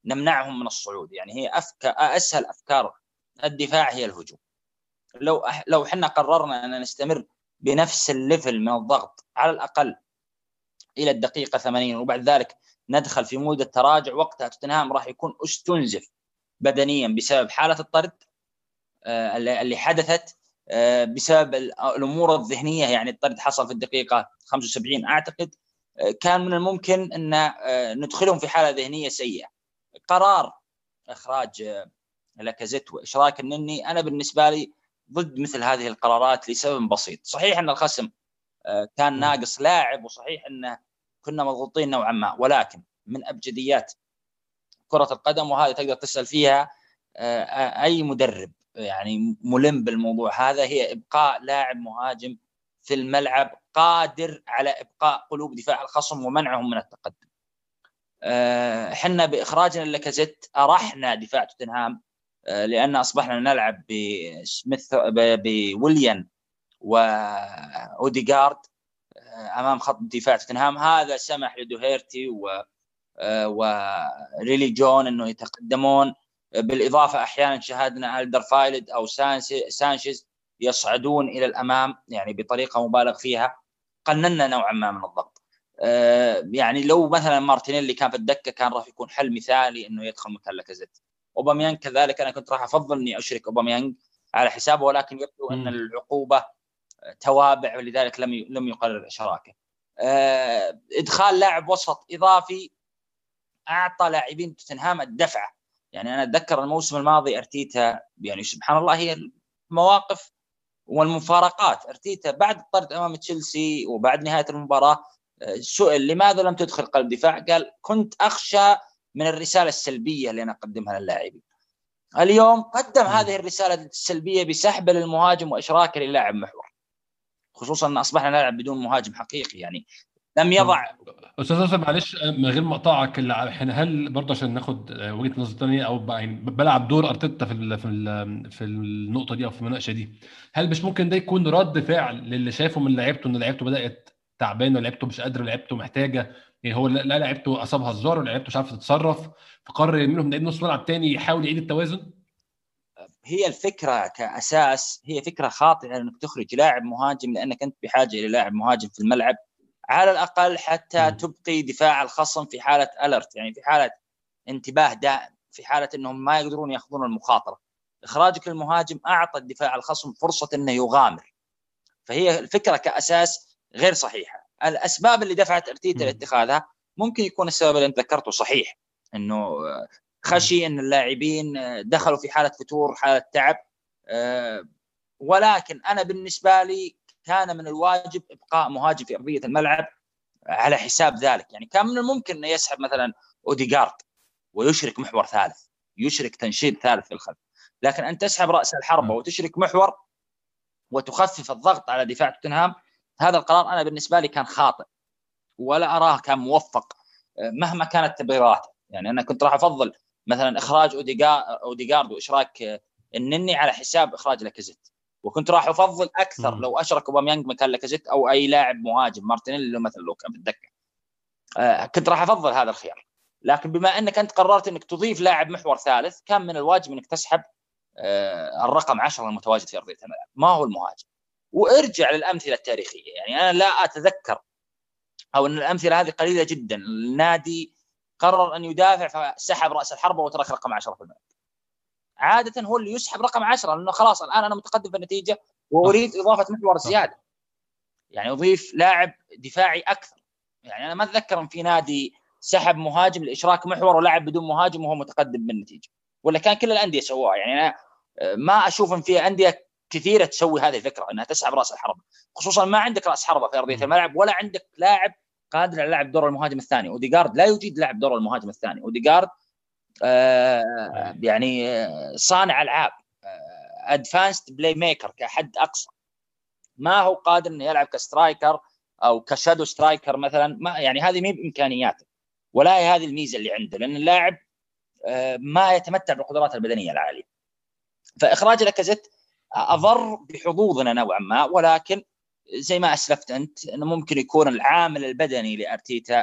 نمنعهم من الصعود يعني هي أفكار أسهل أفكار الدفاع هي الهجوم لو لو إحنا قررنا ان نستمر بنفس ال level من الضغط على الأقل إلى الدقيقة 80 وبعد ذلك ندخل في mode التراجع. وقتها توتنهام راح يكون استنزف بدنيا بسبب حالة الطرد آه، اللي حدثت آه، بسبب الأمور الذهنية. يعني الطرد حصل في الدقيقة 75 أعتقد. آه، كان من الممكن أن ندخلهم في حالة ذهنية سيئة. قرار إخراج لاكازيت وإشراك النني أنا بالنسبة لي ضد مثل هذه القرارات لسبب بسيط. صحيح أن الخصم كان ناقص لاعب وصحيح إنه كنا مضغوطين نوعا ما ولكن من أبجديات كرة القدم وهذه تقدر تسأل فيها أي مدرب يعني ملم بالموضوع هذا هي إبقاء لاعب مهاجم في الملعب قادر على إبقاء قلوب دفاع الخصم ومنعهم من التقدم. إحنا بإخراجنا لكازيت أرحنا دفاع توتنهام لأن أصبحنا نلعب بسميث وبويليان واوديجارد أمام خط دفاع توتنهام. هذا سمح لدوهيرتي و وريجيلون إنه يتقدمون. بالإضافة أحيانا شاهدنا ألدر فايلد أو سانشيز يصعدون إلى الأمام يعني بطريقة مبالغ فيها. قللنا نوعا ما من الضغط. آه، يعني لو مثلا مارتينيلي كان في الدكة كان راح يكون حل مثالي إنه يدخل مكان لاكازيت. اوباميانج كذلك أنا كنت راح أفضل إني أشرك اوباميانج على حسابه ولكن يبدو أن العقوبة توابع ولذلك لم لم يقرر إشراكه آه، إدخال لاعب وسط إضافي أعطى لاعبين توتنهام الدفعة يعني أنا أتذكر الموسم الماضي أرتيتا يعني سبحان الله هي المواقف والمفارقات أرتيتا بعد الطرد أمام تشيلسي وبعد نهاية المباراة سئل لماذا لم تدخل قلب دفاع؟ قال كنت أخشى من الرسالة السلبية اللي أنا أقدمها للاعبين. اليوم قدم هذه الرسالة السلبية بسحبه للمهاجم وإشراكه للاعب محور. خصوصا إن أصبحنا نلعب بدون مهاجم حقيقي يعني لم يضع أستاذ ناصر معلش من غير ما اقطعك هل برضه عشان ناخد وجهة نظر ثانية أو يعني بلعب دور أرتيتا في في في النقطة دي أو في المناقشة دي هل مش ممكن ده يكون رد فعل للي شافه من لعيبته إن لعيبته بدأت تعبانة ولعيبته مش قادرة ولعيبته محتاجة؟ يعني هو لا لعيبته أصابها الزار ولعيبته مش عارفة تتصرف فقرر يرمي لهم نص ملعب تاني يحاول يعيد التوازن؟ هي الفكرة كأساس هي فكرة خاطئة إنك تخرج لاعب مهاجم لأنك أنت بحاجة إلى لاعب مهاجم في الملعب على الأقل حتى. تبقي دفاع الخصم في حالة الرت يعني في حالة انتباه دائم في حالة إنهم ما يقدرون يأخذون المخاطرة. إخراجك للمهاجم أعطى الدفاع الخصم فرصة إنه يغامر. فهي الفكرة كأساس غير صحيحة. الأسباب اللي دفعت أرتيتا لاتخاذها ممكن يكون السبب اللي أنت ذكرته صحيح إنه خشي إن اللاعبين دخلوا في حالة فتور حالة تعب آه، ولكن أنا بالنسبة لي كان من الواجب إبقاء مهاجم في أرضية الملعب على حساب ذلك. يعني كان من الممكن إنه يسحب مثلا اوديجارد ويشرك محور ثالث يشرك تنشيط ثالث في الخلف. لكن أن تسحب رأس الحربة وتشرك محور وتخفف الضغط على دفاع توتنهام هذا القرار أنا بالنسبة لي كان خاطئ. ولا أراه كان موفق مهما كانت تبريراته. يعني أنا كنت راح أفضل مثلا إخراج اوديجارد واشراك النني على حساب إخراج لاكازيت. وكنت راح أفضل أكثر لو أشرك أوباميانج مكان لاكازيت أو أي لاعب مهاجم مارتينيلي مثلا لو كان في الدكه آه كنت راح أفضل هذا الخيار. لكن بما أنك أنت قررت أنك تضيف لاعب محور ثالث كان من الواجب أنك تسحب آه الرقم 10 المتواجد في أرضية الملعب. ما هو المهاجم؟ وارجع للأمثلة التاريخية. يعني أنا لا أتذكر أو أن الأمثلة هذه قليلة جدا. النادي قرر أن يدافع فسحب رأس الحربة وترك رقم 10 في الملعب عادة هو اللي يسحب رقم 10 لأنه خلاص الآن أنا متقدم في النتيجة وأريد إضافة محور زيادة. يعني أضيف لاعب دفاعي أكثر. يعني أنا ما أتذكر إن في نادي سحب مهاجم لإشراك محور ولعب بدون مهاجم وهو متقدم بالنتيجة. ولا كان كل الأندية سووها يعني أنا ما أشوف إن في أندية كثيرة تسوي هذه الفكرة إنها تسحب رأس الحربة. خصوصا ما عندك رأس حربة في أرضية الملعب ولا عندك لاعب قادر على لعب دور المهاجم الثاني. اوديجارد لا يجيد لعب دور المهاجم الثاني. اوديجارد آه يعني آه، صانع ألعاب. advanced playmaker كحد أقصى. ما هو قادر إنه يلعب ك striker أو ك shadow striker مثلا. ما يعني هذه ما بإمكانياته. ولا هي هذه الميزة اللي عنده لأن اللاعب آه، ما يتمتع بالقدرات البدنية العالية. فإخراج لاكازيت اضر بحظوظنا نوعا ما. ولكن زي ما أسلفت أنت إنه ممكن يكون العامل البدني لأرتيتا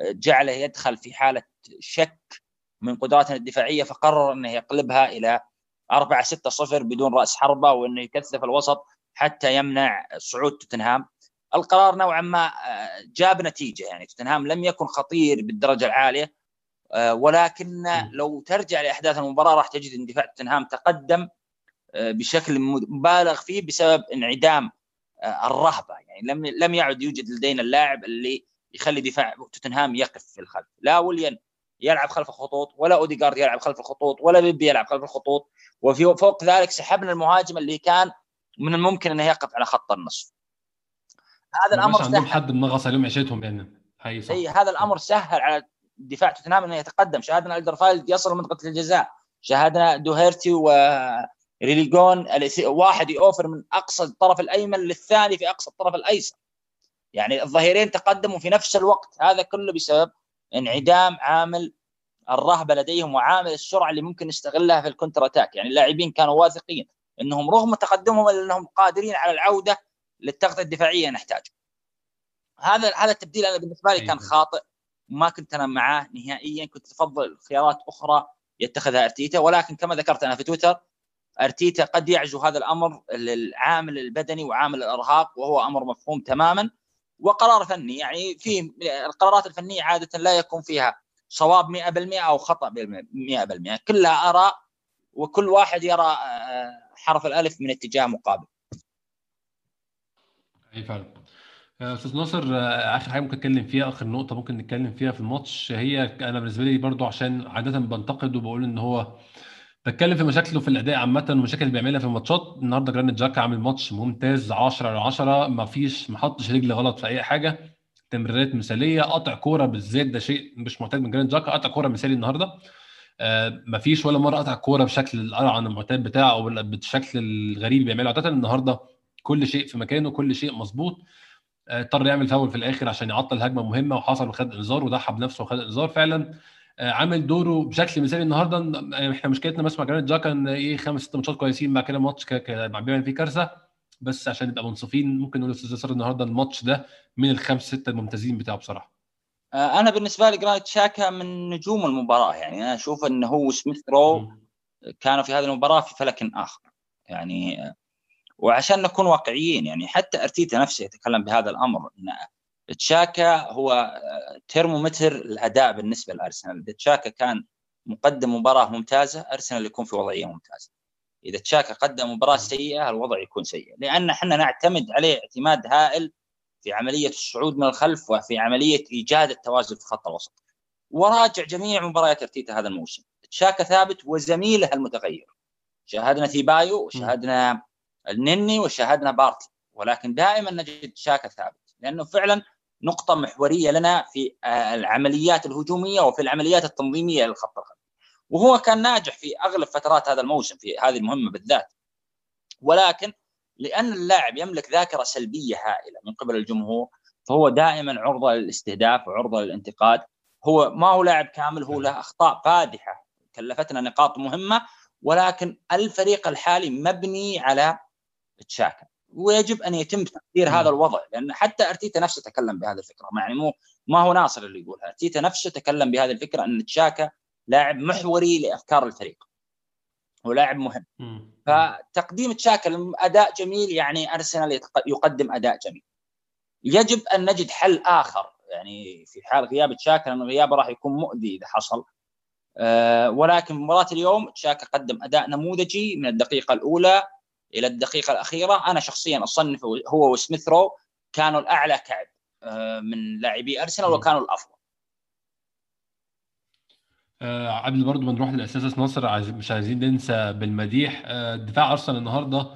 آه، جعله يدخل في حالة شك من قدراتنا الدفاعية فقرر إنه يقلبها إلى 4 6 0 بدون رأس حربة وإنه يكثف الوسط حتى يمنع صعود توتنهام. القرار نوعا ما آه، جاب نتيجة يعني. توتنهام لم يكن خطير بالدرجة العالية آه، ولكن لو ترجع لأحداث المباراة راح تجد ان دفاع توتنهام تقدم بشكل مبالغ فيه بسبب انعدام الرهبة. يعني لم لم يعد يوجد لدينا اللاعب اللي يخلي دفاع توتنهام يقف في الخلف. لا وليان يلعب خلف الخطوط ولا اوديجارد يلعب خلف الخطوط ولا بيبي يلعب خلف الخطوط. وفي فوق ذلك سحبنا المهاجم اللي كان من الممكن إنه يقف على خط النصف. هذا الأمر عندهم حد منغص عليهم عيشتهم يعني. هي صح. إي هذا الأمر سهل على دفاع توتنهام إنه يتقدم. شاهدنا ألدرفيرلد يصل منطقه الجزاء. شاهدنا دوهيرتي وريغيلون واحد يوفر من أقصى الطرف الأيمن للثاني في أقصى الطرف الأيسر. يعني الظهيرين تقدموا في نفس الوقت هذا كله بسبب انعدام عامل الرهبة لديهم وعامل السرعة اللي ممكن نستغلها في ال counter attack. يعني اللاعبين كانوا واثقين إنهم رغم تقدمهم إلا إنهم قادرين على العودة للتغطيه الدفاعيه نحتاج هذا هذا التبديل أنا بالنسبة لي كان خاطئ وما كنت أنا معاه نهائيا كنت افضل خيارات أخرى يتخذها أرتيتا. ولكن كما ذكرت أنا في تويتر أرتيتا قد يعزو هذا الأمر للعامل البدني وعامل الأرهاق وهو أمر مفهوم تماما وقرار فني يعني في القرارات الفنية عادة لا يكون فيها صواب 100% أو خطأ 100% كلها آراء وكل واحد يرى آه، حرف الألف من اتجاه مقابل. أي فعلا. آه، أستاذ ناصر آه، آخر حاجة ممكن نتكلم فيها آخر نقطة ممكن نتكلم فيها في الماتش هي أنا بالنسبة لي برضو عشان عادة بنتقد وبقول إن هو بتكلم في مشاكله في الأداء عامة والمشاكل اللي بيعملها في الماتشات. النهارده جرانيت جاكا عامل ماتش ممتاز 10 على 10 ما فيش ما حطش رجل غلط في أي حاجة. تمريرات مثالية قطع كورة بالذات ده شيء مش معتاد من جرانيت جاكا قطع كورة مثالي النهارده. آه ما فيش ولا مرة قطع كورة بالشكل الأرعن المعتاد بتاعه أو بالشكل الغريب اللي بيعمله. عادة النهارده كل شيء في مكانه كل شيء مظبوط. آه، اضطر يعمل فاول في الآخر عشان يعطل هجمة مهمة وحصل وخد إنذار وضحى بنفسه وخد إنذار. فعلا آه، عامل دوره بشكل مثالي النهارده. آه، إحنا مشكلتنا بس مع جرانيت جاكا إن إيه خمس ست ماتشات كويسين بعد كده ماتش بيعمل فيه كارثة. بس عشان نبقى منصفين ممكن نقول أستاذ ناصر النهارده الماتش ده من الخمس ستة الممتازين بتاعه بصراحة. أنا بالنسبة لي جرانيت شاكا من نجوم المباراة. يعني أنا أشوف انه هو سميث رو كانوا في هذه المباراة في فلك آخر. يعني وعشان نكون واقعيين يعني حتى أرتيتا نفسه يتكلم بهذا الأمر ان تشاكا هو ترمومتر الأداء بالنسبة لأرسنال. إذا تشاكا كان مقدم مباراة ممتازة أرسنال يكون في وضعية ممتازة. إذا تشاكا قدم مباراة سيئة الوضع يكون سيء. لأن إحنا نعتمد عليه اعتماد هائل في عملية الصعود من الخلف وفي عملية إيجاد التوازن في خط الوسط. وراجع جميع مباريات أرتيتا هذا الموسم. شاكا ثابت وزميله المتغير. شاهدنا سيبايوس وشاهدنا النني وشاهدنا بارتي ولكن دائما نجد شاكا ثابت. لأنه فعلا نقطة محورية لنا في آه، العمليات الهجومية وفي العمليات التنظيمية للخط الخلفي وهو كان ناجح في أغلب فترات هذا الموسم في هذه المهمة بالذات. ولكن لأن اللاعب يملك ذاكرة سلبية هائلة من قبل الجمهور فهو دائما عرضة للاستهداف وعرضه للانتقاد. هو ما هو لاعب كامل هو له أخطاء فادحة كلفتنا نقاط مهمة ولكن الفريق الحالي مبني على تشاكا. ويجب أن يتم تقدير هذا الوضع لأن حتى أرتيتا نفسه تكلم بهذه الفكرة. يعني مو ما هو ناصر اللي يقولها. أرتيتا نفسه تكلم بهذه الفكرة أن تشاكا لاعب محوري لأفكار الفريق هو لاعب مهم. فتقديم تشاكا اداء جميل يعني أرسنال يقدم أداء جميل. يجب أن نجد حل آخر يعني في حال غياب تشاكا لأن غيابه راح يكون مؤذي إذا حصل. أه ولكن مباراة اليوم تشاكا قدم أداء نموذجي من الدقيقة الأولى. إلى الدقيقة الأخيرة. أنا شخصيا أصنف هو وسميث رو كانوا الأعلى كعب آه، من لاعبي أرسنال وكانوا الأفضل. آه قبل برضو ما نروح لاساس نصر عايز مش عايزين ننسى بالمديح آه دفاع أرسنال النهارده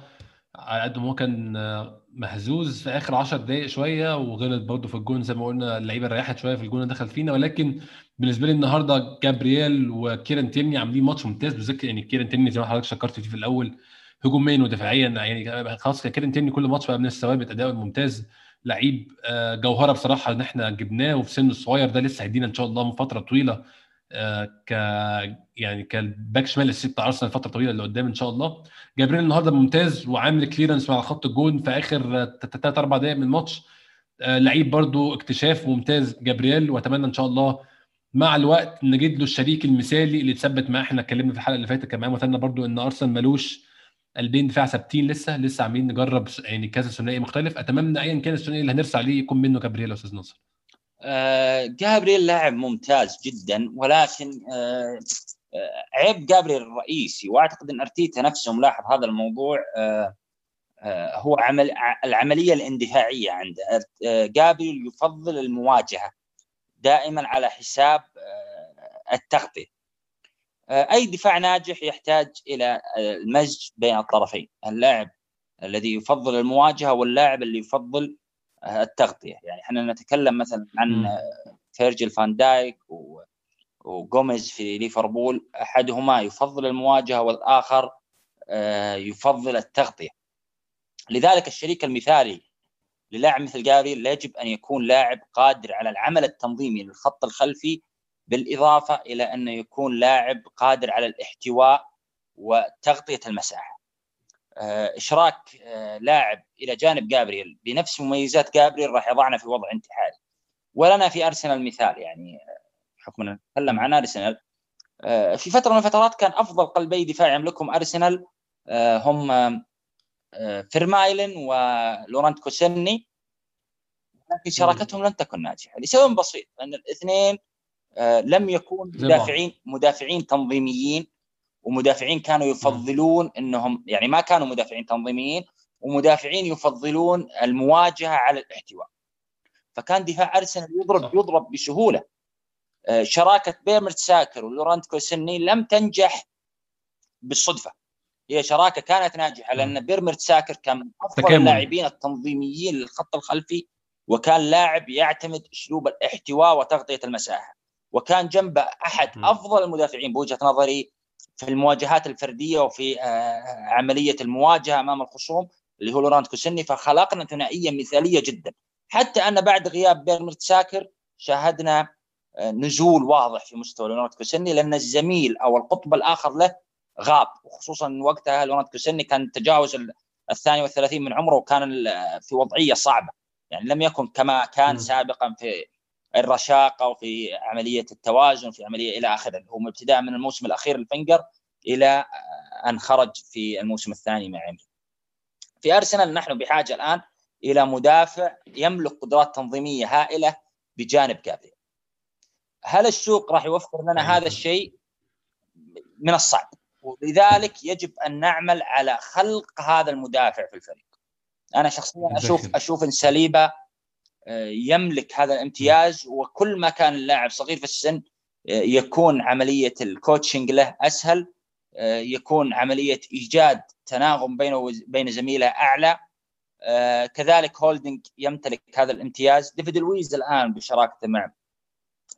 على قد ما هو كان آه، مهزوز في آخر 10 دقائق شوية وغلط برضه في الجون زي ما قلنا اللعيبة ريحت شوية في الجون دخل فينا. ولكن بالنسبة لي النهارده جابرييل وكيرن تيرني عاملين ماتش ممتاز بالذات يعني كيرن تيرني زي ما حضرتك شكرت فيه في الأول هجوميا ودفاعيا؟ يعني خلاص كيرن تيرني كل ماتش بقى من الثوابت اداؤه الممتاز لعيب آه، جوهرة بصراحة إن إحنا جبناه وفي سنه الصغير ده لسه هيدينا إن شاء الله من فترة طويلة آه، ك يعني ك back شمال أساسي بتاع أرسنال فتره طويله اللي قدام إن شاء الله. جابريل النهارده ممتاز وعامل clearance على خط الجون في آخر ثلاث أربع دقائق من الماتش. آه، لعيب برضو اكتشاف ممتاز جابرييل وأتمنى إن شاء الله مع الوقت نجد له الشريك المثالي اللي تثبت معاه إحنا اتكلمنا في الحلقة اللي فاتت معانا مثلا برضو إن أرسنال ملوش قلبين دفاع ثابتين لسه لسه عاملين نجرب يعني كذا ثنائي مختلف. أتمنى ايا كان الثنائي اللي هنرسى عليه يكون منه جابرييل يا أستاذ ناصر. آه جابريل لاعب ممتاز جدا ولكن آه آه عيب جابريل الرئيسي وأعتقد إن أرتيتا نفسه ملاحظ هذا الموضوع آه آه هو عمل العملية الاندفاعية عنده. آه جابريل يفضل المواجهة دائما على حساب التغطية. أي دفاع ناجح يحتاج إلى المزج بين الطرفين اللاعب الذي يفضل المواجهة واللاعب اللي يفضل التغطية. يعني إحنا نتكلم مثلا عن فيرجل فان دايك وجوميز في ليفربول أحدهما يفضل المواجهة والآخر آه، يفضل التغطية. لذلك الشريك المثالي للاعب مثل جابريل يجب أن يكون لاعب قادر على العمل التنظيمي للخط الخلفي بالإضافة إلى انه يكون لاعب قادر على الاحتواء وتغطية المساحة. آه، إشراك آه، لاعب إلى جانب جابرييل. بنفس مميزات جابرييل راح يضعنا في وضع انتحاري. ولنا في أرسنال مثال يعني بحكم أن نتكلم عن أرسنال. آه، في فترة من الفترات كان أفضل قلبي دفاع يملكهم أرسنال هم فيرمايلن ولورانت كوسني لكن شراكتهم لن تكن ناجحة. لسبب بسيط ان الاثنين لم يكونوا مدافعين مدافعين تنظيميين ومدافعين كانوا يفضلون انهم يعني ما كانوا مدافعين تنظيميين ومدافعين يفضلون المواجهة على الاحتواء. فكان دفاع أرسنال يضرب يضرب بسهولة. آه، شراكة بيرمرت ساكر ولورانت كوسني لم تنجح بالصدفة. هي شراكة كانت ناجحة لأن بيرمرت ساكر كان من أفضل اللاعبين التنظيميين للخط الخلفي وكان لاعب يعتمد أسلوب الاحتواء وتغطية المساحة. وكان جنبه أحد أفضل المدافعين بوجهة نظري في المواجهات الفردية وفي آه، عملية المواجهة أمام الخصوم اللي هو لورانت كوسني فخلقنا ثنائية مثالية جدا. حتى أن بعد غياب بيرمرت ساكر شاهدنا آه، نزول واضح في مستوى لورانت كوسني لأن الزميل أو القطب الآخر له غاب وخصوصا وقتها لورانت كوسني كان تجاوز الثاني والثلاثين من عمره وكان في وضعية صعبة. يعني لم يكن كما كان سابقا في الرشاقة وفي عملية التوازن في عملية إلى آخره هو ابتداء من الموسم الأخير الفنجر إلى أن خرج في الموسم الثاني مع عمري. في أرسنال نحن بحاجة الآن إلى مدافع يملك قدرات تنظيمية هائلة بجانب جابريل. هل السوق راح يوفر لنا هذا الشيء؟ من الصعب ولذلك يجب أن نعمل على خلق هذا المدافع في الفريق. أنا شخصيا أشوف أشوف إن صليبا يملك هذا الامتياز وكل ما كان اللاعب صغير في السن يكون عملية ال coaching له أسهل يكون عملية إيجاد تناغم بينه وبين زميله أعلى. كذلك هولدنج يمتلك هذا الامتياز. ديفيد لويز الآن بشراكته مع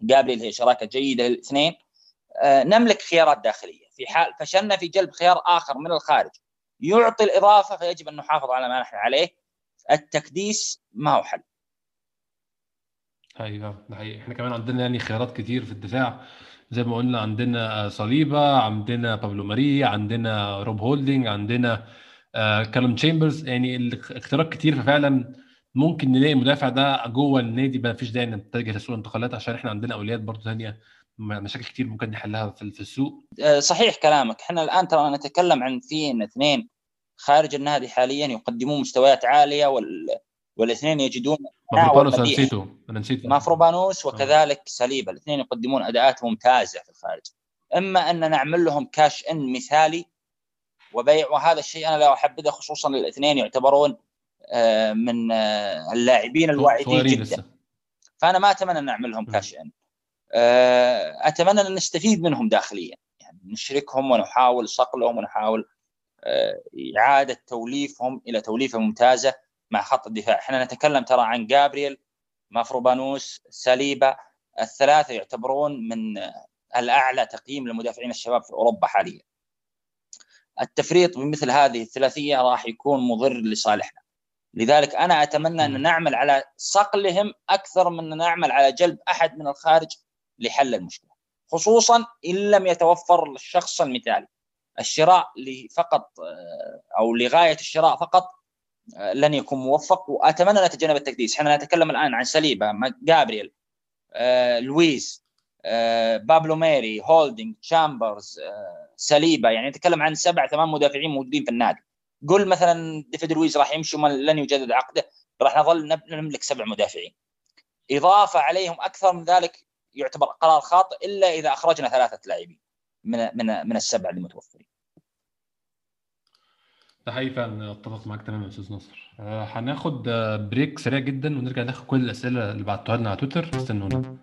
جابريل هي شراكة جيدة للاثنين. نملك خيارات داخلية. في حال فشلنا في جلب خيار آخر من الخارج. يعطي الإضافة فيجب أن نحافظ على ما نحن عليه. التكديس ما هو حل. أيوه ده حقيقي. إحنا كمان عندنا يعني خيارات كتير في الدفاع. زي ما قلنا عندنا صليبا عندنا بابلو ماري عندنا روب هولدنج عندنا آه كالوم تشامبرز. يعني الاختيارات كتير ففعلا ممكن نلاقي المدافع ده جوه النادي ما فيش داعي نتجه لسوق الانتقالات عشان إحنا عندنا اولويات برضه ثانية مشاكل كتير ممكن نحلها في السوق. آه، صحيح كلامك. إحنا الآن ترى نتكلم عن في اثنين خارج النادي حاليا يقدمون مستويات عالية وال... والاثنين يجدون مافروبانوس أنا نسيته أنا نسيت مافروبانوس وكذلك سليبا الاثنين يقدمون أداءات ممتازة في الخارج. إما أن نعمل لهم كاش ان مثالي وبيع وهذا الشيء أنا لا أحبذه خصوصا الاثنين يعتبرون آه، من آه، اللاعبين الواعدين جدا. لسه. فأنا ما أتمنى أن نعمل لهم كاش ان أتمنى أن نستفيد منهم داخليا. يعني نشركهم ونحاول صقلهم ونحاول إعادة توليفهم إلى توليفة ممتازة. مع خط الدفاع. إحنا نتكلم ترى عن جابرييل مافروبانوس ساليبا الثلاثة يعتبرون من الأعلى تقييم للمدافعين الشباب في أوروبا حاليا. التفريط بمثل هذه الثلاثية راح يكون مضر لصالحنا. لذلك أنا أتمنى أن نعمل على صقلهم أكثر من أن نعمل على جلب أحد من الخارج لحل المشكلة. خصوصا إن لم يتوفر الشخص المثالي. الشراء فقط أو لغاية الشراء فقط لن يكون موفق وأتمنى نتجنب التكديس. إحنا نتكلم الآن عن صليبا جابرييل آه، لويس آه، بابلو ماري هولدنج تشامبرز آه، صليبا يعني نتكلم عن سبع ثمان مدافعين موجودين في النادي. قل مثلا ديفيد لويس راح يمشي لن يجدد عقده راح نظل نملك سبع مدافعين. إضافة عليهم أكثر من ذلك يعتبر قرار خاطئ إلا إذا أخرجنا ثلاثة لاعبين من من من السبعه المتوفرين. ده حقيقي فعلا أتفق معاك تماما يا أستاذ نصر آه، هناخد بريك سريع جدا ونرجع ناخد كل الأسئلة اللي بعتوها لنا على تويتر. استنونا.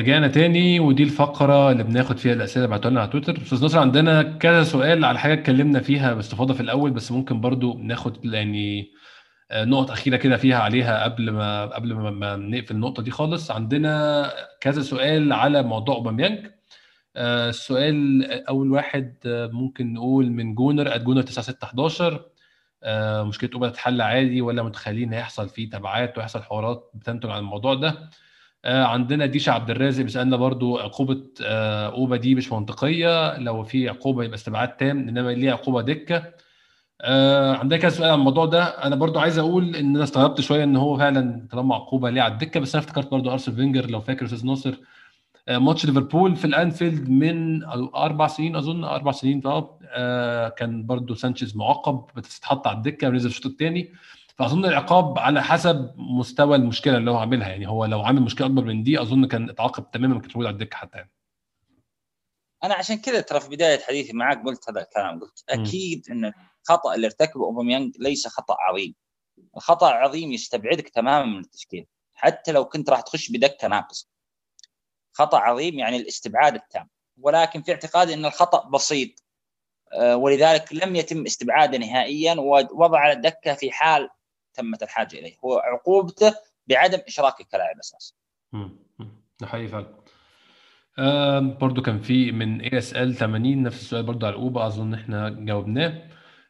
رجعنا تاني ودي الفقرة اللي بناخد فيها الأسئلة اللي بعتوها لنا على تويتر. أستاذ ناصر عندنا كذا سؤال على حاجة اتكلمنا فيها باستفاضة في الأول بس ممكن برضو ناخد يعني آه، نقط أخيرة كده فيها عليها قبل ما قبل ما, ما نقفل النقطة دي خالص. عندنا كذا سؤال على موضوع أوباميانج. آه، السؤال أول واحد آه، ممكن نقول من Gooner at Gooner 9611 مشكلة أوبا تتحل عادي ولا متخيلين هيحصل فيه تبعات ويحصل حوارات بتنتج عن الموضوع ده. عندنا ديشا عبد الرازق بيسألنا برضو عقوبة آه، أوبا دي مش منطقية. لو في عقوبة يبقى استبعاد تام إنما ليه عقوبة دكة؟ آه، عندنا كذا سؤال عن الموضوع ده. أنا برضو عايز أقول إن أنا استغربت شوية إن هو فعلا طالما عقوبة ليه على الدكة بس أنا افتكرت برضو أرسين فينجر لو فاكر أستاذ ناصر. ماتش ليفربول في الأنفيلد من أربع سنين أظن أربع سنين آه كان برضو سانشيز معاقب بتتحط على الدكة ونزل الشوط الثاني فأظن العقاب على حسب مستوى المشكلة اللي هو عاملها. يعني هو لو عامل مشكلة أكبر من دي أظن كان اتعاقب تماما ما كانش موجود على الدكة حتى يعني. أنا عشان كذا ترى في بداية حديثي معك قلت هذا الكلام. قلت أكيد م. إن الخطأ اللي ارتكبه أوباميانج ليس خطأ عظيم. الخطأ عظيم يستبعدك تماما من التشكيل. حتى لو كنت راح تخش بدكة ناقصة. خطأ عظيم يعني الاستبعاد التام. ولكن في اعتقادي إن الخطأ بسيط. آه، ولذلك لم يتم استبعاده نهائيا ووضع الدكة في حال تمت الحاجة إليه. هو عقوبته بعدم اشراكه كلاعب اساسي ده حقيقي فعلا. برضو كان في من اي اس ال 80 نفس السؤال برضو على الاوبا أظن إحنا جاوبناه.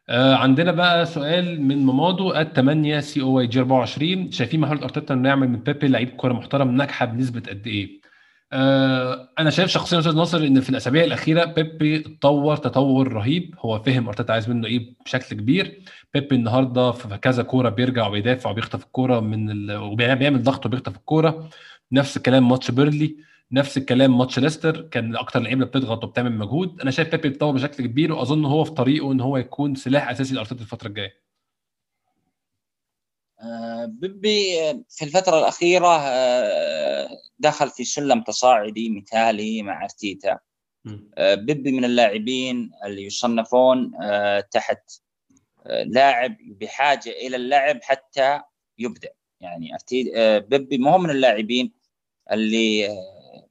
آه عندنا بقى سؤال من مامادو ات 8 سي أو اي جي 24 شايفين محاولة أرتيتا إنه يعمل من بيبي لعيب كوره محترم ناجحة بنسبة قد إيه؟ آه، أنا شايف شخصيا أستاذ ناصر إن في الأسابيع الأخيرة بيبي اتطور تطور رهيب. هو فهم أرتيتا عايز منه إيه بشكل كبير. بيبي النهارده في كذا كورة بيرجع وبيدافع وبيخطف الكورة من ال... وبيعمل ضغط وبيخطف الكورة. نفس الكلام ماتش بيرلي نفس الكلام ماتش ليستر. كان أكتر لعيبة بتضغط وبتعمل مجهود. أنا شايف بيبي بيتطور بشكل كبير وأظن هو في طريقه إن هو يكون سلاح أساسي لأرتيتا الفترة الجاية. بيبي في الفترة الأخيرة آه، دخل في سلم تصاعدي مثالي مع أرتيتا. آه، بيبي من اللاعبين اللي يصنفون آه، تحت لاعب بحاجة إلى اللعب حتى يبدع يعني بيبي مو من اللاعبين اللي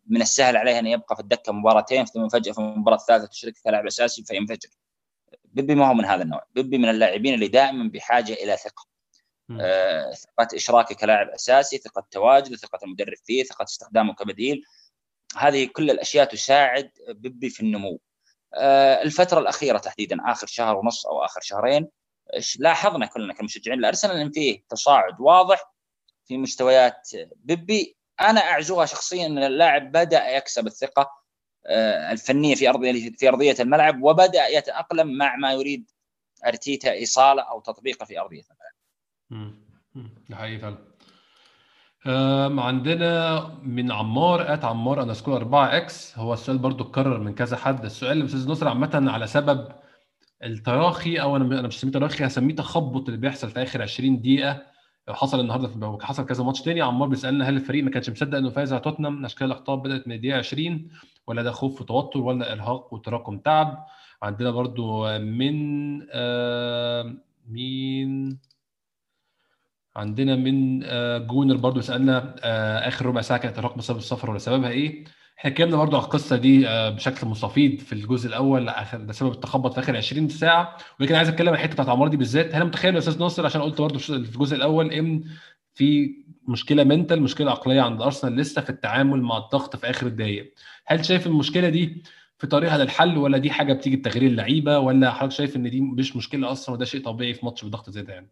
من السهل عليه أن يبقى في الدكة مباراتين ثم فجأة في المباراة الثالثة تشرك كلاعب أساسي فينفجر. بيبي ما هو من هذا النوع. بيبي من اللاعبين اللي دائما بحاجة إلى ثقة. آه، ثقه اشراكه كلاعب أساسي ثقة تواجده ثقة المدرب فيه ثقة استخدامه كبديل. هذه كل الأشياء تساعد بيبي في النمو. آه، الفترة الأخيرة تحديدا آخر شهر ونص أو آخر شهرين لاحظنا كلنا كمشجعين الأرسنال إن فيه تصاعد واضح في مستويات بيبي. أنا أعزوها شخصيا إن اللاعب بدأ يكسب الثقة آه، الفنية في أرضية في أرضية الملعب وبدأ يتأقلم مع ما يريد أرتيتا إيصاله أو تطبيقه في أرضية الملعب. ده حقيقي فعلا. عندنا من عمار at عمار underscore 4 X هو السؤال برضو اتكرر من كذا حد. السؤال اللي أستاذ نصر عامة على سبب التراخي أو أنا أنا مش هسميه تراخي هسميه تخبط اللي بيحصل في آخر 20 دقيقة. حصل النهارده في حصل كذا ماتش تاني عمار بيسألنا هل الفريق ما كانش مصدق إنه فاز على توتنهام؟ أشكال الأخطاء بدأت من الدقيقة 20 ولا ده خوف وتوتر ولا إرهاق وتراكم تعب؟ عندنا برضو من آه مين؟ عندنا من آه جونر برضو سألنا آه آخر ربع ساعة كانت ارهاق بسبب السفر ولا سببها إيه؟ إحنا اتكلمنا برضو على القصة دي بشكل مستفيض في الجزء الأول بسبب التخبط في آخر 20 ساعة. ولكن عايز أتكلم عن الحتة بتاعت عمار دي بالذات. هل متخيل يا أستاذ ناصر؟ عشان قلت برضو في الجزء الأول إن في مشكلة منتال مشكلة عقلية عند أرسنال لسه في التعامل مع الضغط في آخر الدقائق هل شايف المشكلة دي في طريقها للحل ولا دي حاجة بتيجي بتغيير اللعيبة ولا حضرتك شايف إن دي مش مشكلة أصلا وده شيء طبيعي في ماتش بضغط زي ده يعني؟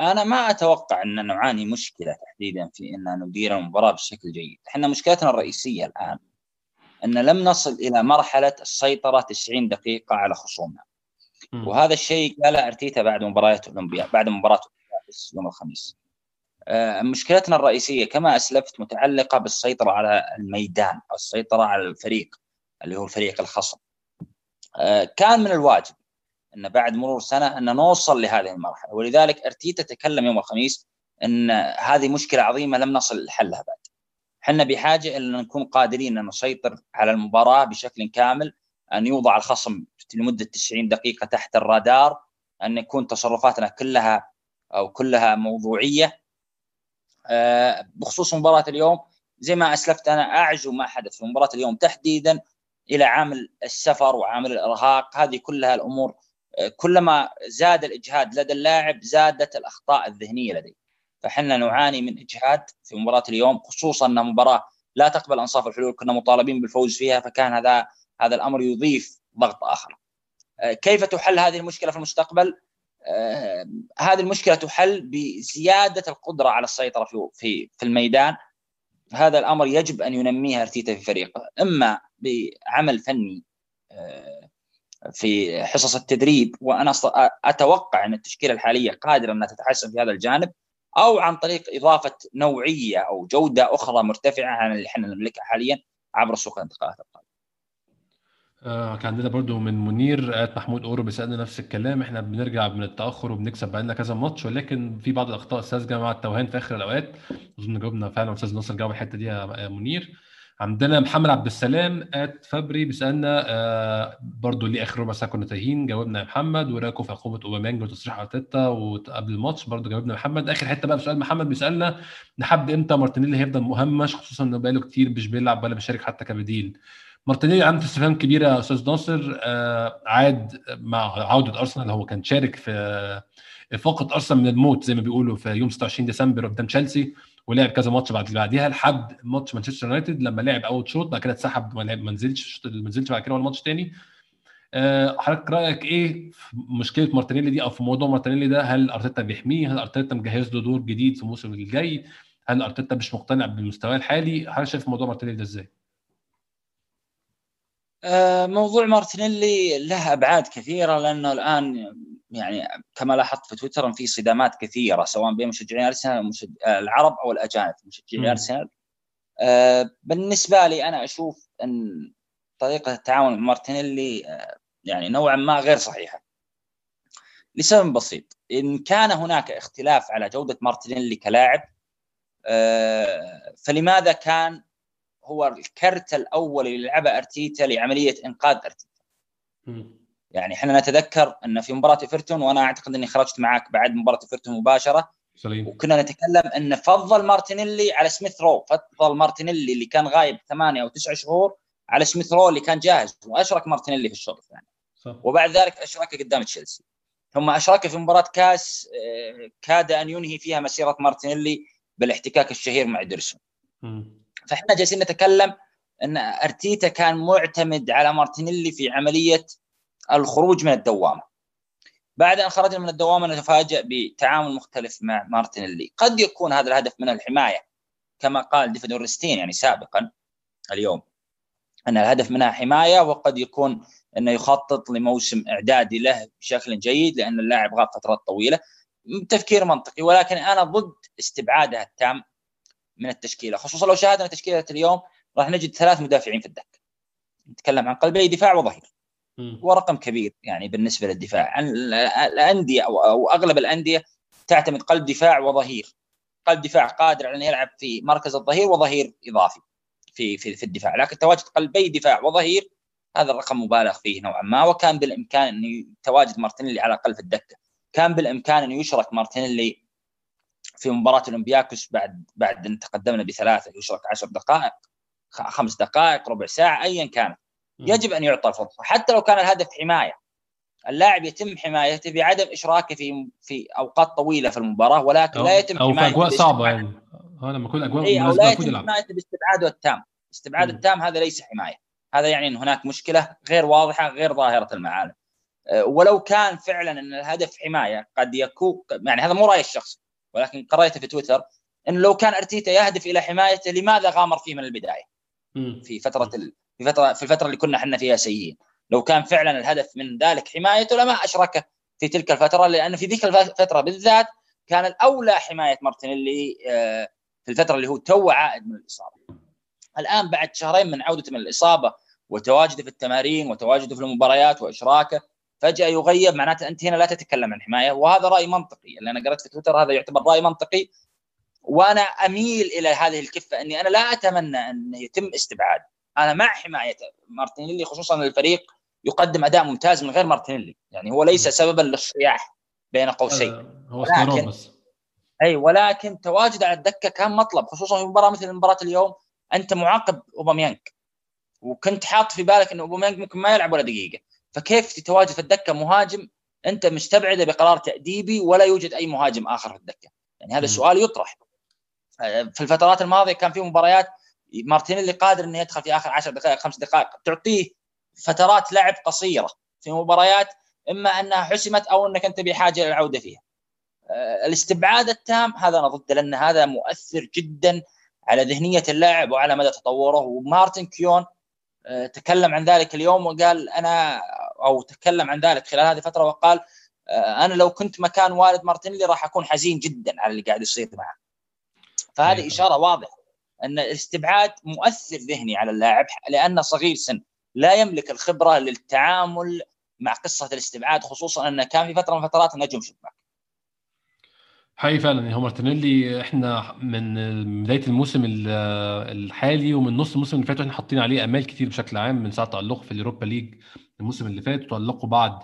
أنا ما أتوقع إن نعاني مشكلة تحديدا في إن ندير المباراة بشكل جيد، إحنا مشكلتنا الرئيسية الآن إن لم نصل إلى مرحلة السيطرة 90 دقيقة على خصومنا. وهذا الشيء قال أرتيتا بعد مباريات الاولمبياد بعد مباراة يوم الخميس. آه مشكلتنا الرئيسية كما أسلفت متعلقة بالسيطرة على الميدان أو السيطرة على الفريق اللي هو الفريق الخصم. آه كان من الواجب إن بعد مرور سنة إن نوصل لهذه المرحلة. ولذلك أرتيتا تكلم يوم الخميس إن هذه مشكلة عظيمة لم نصل لحلها بعد. إحنا بحاجة أن نكون قادرين أن نسيطر على المباراة بشكل كامل أن يوضع الخصم لمدة 90 دقيقة تحت الرادار أن يكون تصرفاتنا كلها أو كلها موضوعية. بخصوص مباراة اليوم زي ما أسلفت أنا اعجو ما حدث في مباراة اليوم تحديدا إلى عامل السفر وعامل الإرهاق. هذه كلها الأمور كلما زاد الإجهاد لدى اللاعب زادت الأخطاء الذهنية لديه. فحنا نعاني من إجهاد في مباراة اليوم خصوصا انها مباراة لا تقبل أنصاف الحلول كنا مطالبين بالفوز فيها فكان هذا هذا الأمر يضيف ضغط آخر. كيف تحل هذه المشكلة في المستقبل؟ آه هذه المشكلة تحل بزيادة القدرة على السيطرة في في في الميدان. هذا الأمر يجب أن ينميه أرتيتا في فريقه. إما بعمل فني آه في حصص التدريب وأنا أتوقع أن التشكيلة الحالية قادرة أنها تتحسن في هذا الجانب أو عن طريق إضافة نوعية أو جودة أخرى مرتفعة عن اللي إحنا نملكها حاليا عبر سوق الانتقالات القادمه. آه كان عندنا برضو من منير at محمود أورو بيسألنا نفس الكلام إحنا بنرجع من التأخر وبنكسب بقالنا كذا ماتش ولكن في بعض الأخطاء الساذجه مع التوهان في آخر الأوقات أظن جاوبنا فعلا أستاذ ناصر جاوب الحتة دي يا منير عندنا محمد عبد السلام at فابري بيسألنا آه برضو ليه آخر ربع ساعة كنا تايهين؟ جاوبنا يا محمد وراكم في عقوبة أوباميانج وتصريح أرتيتا وقبل الماتش برضو جاوبنا محمد. آخر حتة بقى بسؤال محمد بيسألنا لحد إمتى مارتينيلي هيفضل مهمش خصوصا إنه بقاله كتير مش بيلعب ولا بيشارك حتى كبديل. مارتينيلي عنده استفهام كبيره يا أستاذ ناصر آه عاد مع عودة أرسنال هو كان شارك في فقط أرسنال من الموت زي ما بيقولوا في يوم 26 ديسمبر قدام تشيلسي. ولعب كذا ماتش بعد بعديها لحد ماتش مانشستر يونايتد لما لعب أول شوط بعد كده اتسحب ما نزلش ما نزلش بعد كده ولا ماتش تاني. أه حضرتك رأيك إيه في مشكلة مارتينيلي دي أو في موضوع مارتينيلي ده؟ هل أرتيتا بيحميه؟ هل أرتيتا مجهز له دور جديد في الموسم الجاي؟ هل أرتيتا مش مقتنع بالمستوى الحالي؟ هل شايف موضوع مارتينيلي ده إزاي؟ موضوع مارتينيلي له أبعاد كثيرة لأنه الآن يعني كما لاحظت في تويتر في صدامات كثيرة سواء بين مشجعين أرسنال العرب أو الأجانب مشجعين أرسنال. آه بالنسبة لي أنا أشوف أن طريقة التعامل مع مارتينيلي آه يعني نوعا ما غير صحيحة. لسبب بسيط إن كان هناك اختلاف على جودة مارتينيلي كلاعب آه فلماذا كان هو الكرت الأول اللي لعبه أرتيتا لعملية إنقاذ أرتيتا. يعني إحنا نتذكر إن في مباراة إيفرتون وأنا أعتقد إني خرجت معك بعد مباراة إيفرتون مباشرة. سليم. وكنا نتكلم إن فضل مارتينيلي على سميث رو. فضل مارتينيلي اللي كان غايب ثمانية أو تسعة شهور على سميث رو اللي كان جاهز وأشرك مارتينيلي في الشوط الثاني. يعني. وبعد ذلك اشركه قدام تشيلسي. ثم اشركه في مباراة كاس كاد أن ينهي فيها مسيرة مارتينيلي بالاحتكاك الشهير مع إيدرسون فإحنا جالسين نتكلم إن أرتيتا كان معتمد على مارتينيلي في عملية الخروج من الدوامة. بعد أن خرجنا من الدوامة نتفاجأ بتعامل مختلف مع مارتينيلي. قد يكون هذا الهدف من الحماية كما قال ديفيد أورنستين يعني سابقا اليوم أن الهدف منها حماية وقد يكون إنه يخطط لموسم إعدادي له بشكل جيد لأن اللاعب غاب فترات طويلة. تفكير منطقي ولكن أنا ضد استبعادها التام من التشكيلة خصوصا لو شاهدنا تشكيلة اليوم راح نجد ثلاث مدافعين في الدكه نتكلم عن قلبي دفاع وظهير. ورقم كبير يعني بالنسبة للدفاع. الأندية أو أغلب الأندية تعتمد قلب دفاع وظهير. قلب دفاع قادر على انه يلعب في مركز الظهير وظهير إضافي في في, في الدفاع. لكن تواجد قلبي دفاع وظهير هذا الرقم مبالغ فيه نوعا ما. وكان بالإمكان انه يتواجد مارتينيلي على الاقل في الدكة. كان بالإمكان انه يشرك مارتينيلي في مباراة أولمبياكوس بعد بعد أن تقدمنا بثلاثة يشرك عشر دقائق خمس دقائق ربع ساعة ايا كانت يجب أن يعطى الفرصة حتى لو كان الهدف حماية. اللاعب يتم حمايته بعدم إشراكه في في أوقات طويلة في المباراة ولكن لا يتم أو في أجواء صعبة يعني. لما يكون أجواء إيه، مناسبة لا يتم حمايته باستبعاده التام. استبعاد التام هذا ليس حماية. هذا يعني إن هناك مشكلة غير واضحة غير ظاهرة المعالم. أه، ولو كان فعلا أن الهدف حماية قد يكون يعني هذا مو رايي الشخصي ولكن قرأت في تويتر إنه لو كان أرتيتا يهدف إلى حمايته لماذا غامر فيه من البداية؟ في فترة في فتره في الفترة اللي كنا إحنا فيها سيئين لو كان فعلا الهدف من ذلك حمايته لما أشركه في تلك الفترة لأن في ذيك الفترة بالذات كان الأولى حماية مارتينيلي أه، في الفترة اللي هو توه عائد من الإصابة. الآن بعد شهرين من عودته من الإصابة وتواجده في التمارين وتواجده في المباريات وإشراكه فجأة يغيب معناته أنت هنا لا تتكلم عن حمايه وهذا رأي منطقي. اللي أنا قرأت في تويتر هذا يعتبر رأي منطقي. وأنا أميل إلى هذه الكفة أني أنا لا أتمنى أن يتم استبعاد. أنا مع حماية مارتينيلي خصوصا الفريق يقدم أداء ممتاز من غير مارتينيلي. يعني هو ليس سببا للصياعة بين قوسين. هو ولكن بس. أي ولكن تواجد على الدكة كان مطلب خصوصا في مباراة مثل مباراة اليوم. أنت معاقب أوباميانج. وكنت حاط في بالك أن أوباميانج ممكن ما يلعب ولا دقيقة. فكيف تتواجد في الدكة مهاجم؟ أنت مستبعدة بقرار تأديبي ولا يوجد أي مهاجم آخر في الدكة. يعني هذا السؤال يطرح. آه، في الفترات الماضية كان في مباريات مارتينيلي قادر إنه يدخل في آخر 10 دقائق خمس دقائق. تعطيه فترات لعب قصيرة في مباريات إما أنها حسمت أو إنك أنت بحاجة للعوده فيها. آه، الاستبعاد التام هذا أنا ضده لأن هذا مؤثر جدا على ذهنية اللاعب وعلى مدى تطوره. ومارتن كيون آه، تكلم عن ذلك اليوم وقال أنا أو تكلم عن ذلك خلال هذه الفترة وقال آه، أنا لو كنت مكان والد مارتينيلي راح أكون حزين جدا على اللي قاعد يصير معه. فهذه أيوة. إشارة واضحة إن الاستبعاد مؤثر ذهني على اللاعب لأنه صغير سن لا يملك الخبرة للتعامل مع قصة الاستبعاد خصوصا إنه كان في فترة من فترات نجم شباك. حقيقي فعلا يعني هو مارتينيلي إحنا من بداية الموسم الحالي ومن نص الموسم اللي فات وإحنا حاطين عليه أمال كتير بشكل عام من ساعة تالقه في اليوروبا ليج الموسم اللي فات وتالقه بعد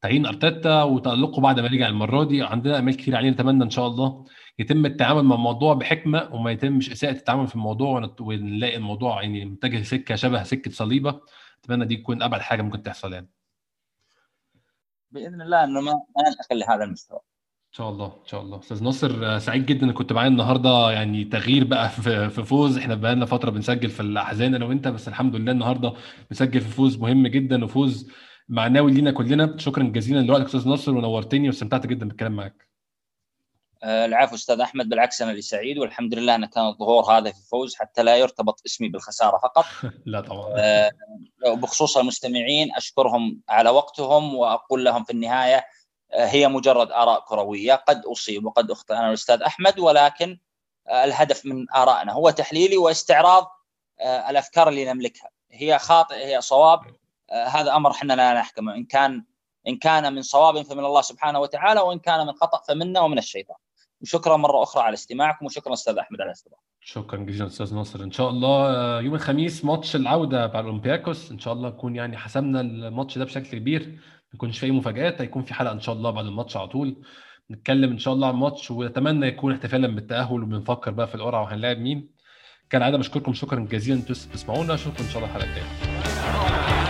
تعيين أرتيتا وتالقه بعد ما رجع المرة دي. عندنا امال كتير عليه نتمنى إن شاء الله يتم التعامل مع الموضوع بحكمة وما يتمش أساءة التعامل في الموضوع ونلاقي الموضوع يعني متجه سكه شبه سكة صليبة. أتمنى دي تكون أبعد حاجة ممكن تحصل يعني. بإذن الله إنه ما ننتقل لهذا المستوى. شاء الله إن شاء الله. أستاذ ناصر سعيد جدا إنك كنت معايا النهارده. يعني تغيير بقى في فوز. إحنا بقى لنا فترة بنسجل في الأحزان أنا وأنت بس الحمد لله النهارده بنسجل في فوز مهم جدا وفوز معنوي لينا كلنا. شكرا جزيلا لوقتك أستاذ ناصر ونورتني واستمتعت جدا بالكلام معاك. آه، العفو أستاذ أحمد. بالعكس أنا اللي سعيد والحمد لله أن كان الظهور هذا في الفوز حتى لا يرتبط اسمي بالخسارة فقط. لا طبعا. آه، بخصوص المستمعين أشكرهم على وقتهم وأقول لهم في النهاية آه، هي مجرد آراء كروية. قد أصيب وقد اخطئ أنا الاستاذ أحمد ولكن الهدف من آرائنا هو تحليلي واستعراض الأفكار اللي نملكها. هي خاطئ هي صواب هذا أمر إحنا لا نحكمه. إن كان إن كان من صواب فمن الله سبحانه وتعالى وإن كان من خطأ فمنا ومن الشيطان. وشكرا مرة أخرى على استماعكم وشكرا أستاذ أحمد على الاستضافة. شكرا جزيلا أستاذ ناصر. إن شاء الله آه، يوم الخميس ماتش العودة بتاع الأولمبياكوس. إن شاء الله نكون يعني حسمنا الماتش ده بشكل كبير. يكونش في اي مفاجآت هيكون في حلقة إن شاء الله بعد الماتش على طول. نتكلم إن شاء الله عن الماتش ونتمنى يكون احتفالا بالتأهل وبنفكر بقى في القرعة وهنلاعب مين. كالعادة بشكركم شكرا جزيلا أنتم تسمعونا أشوفكم إن شاء الله الحلقة الجاية.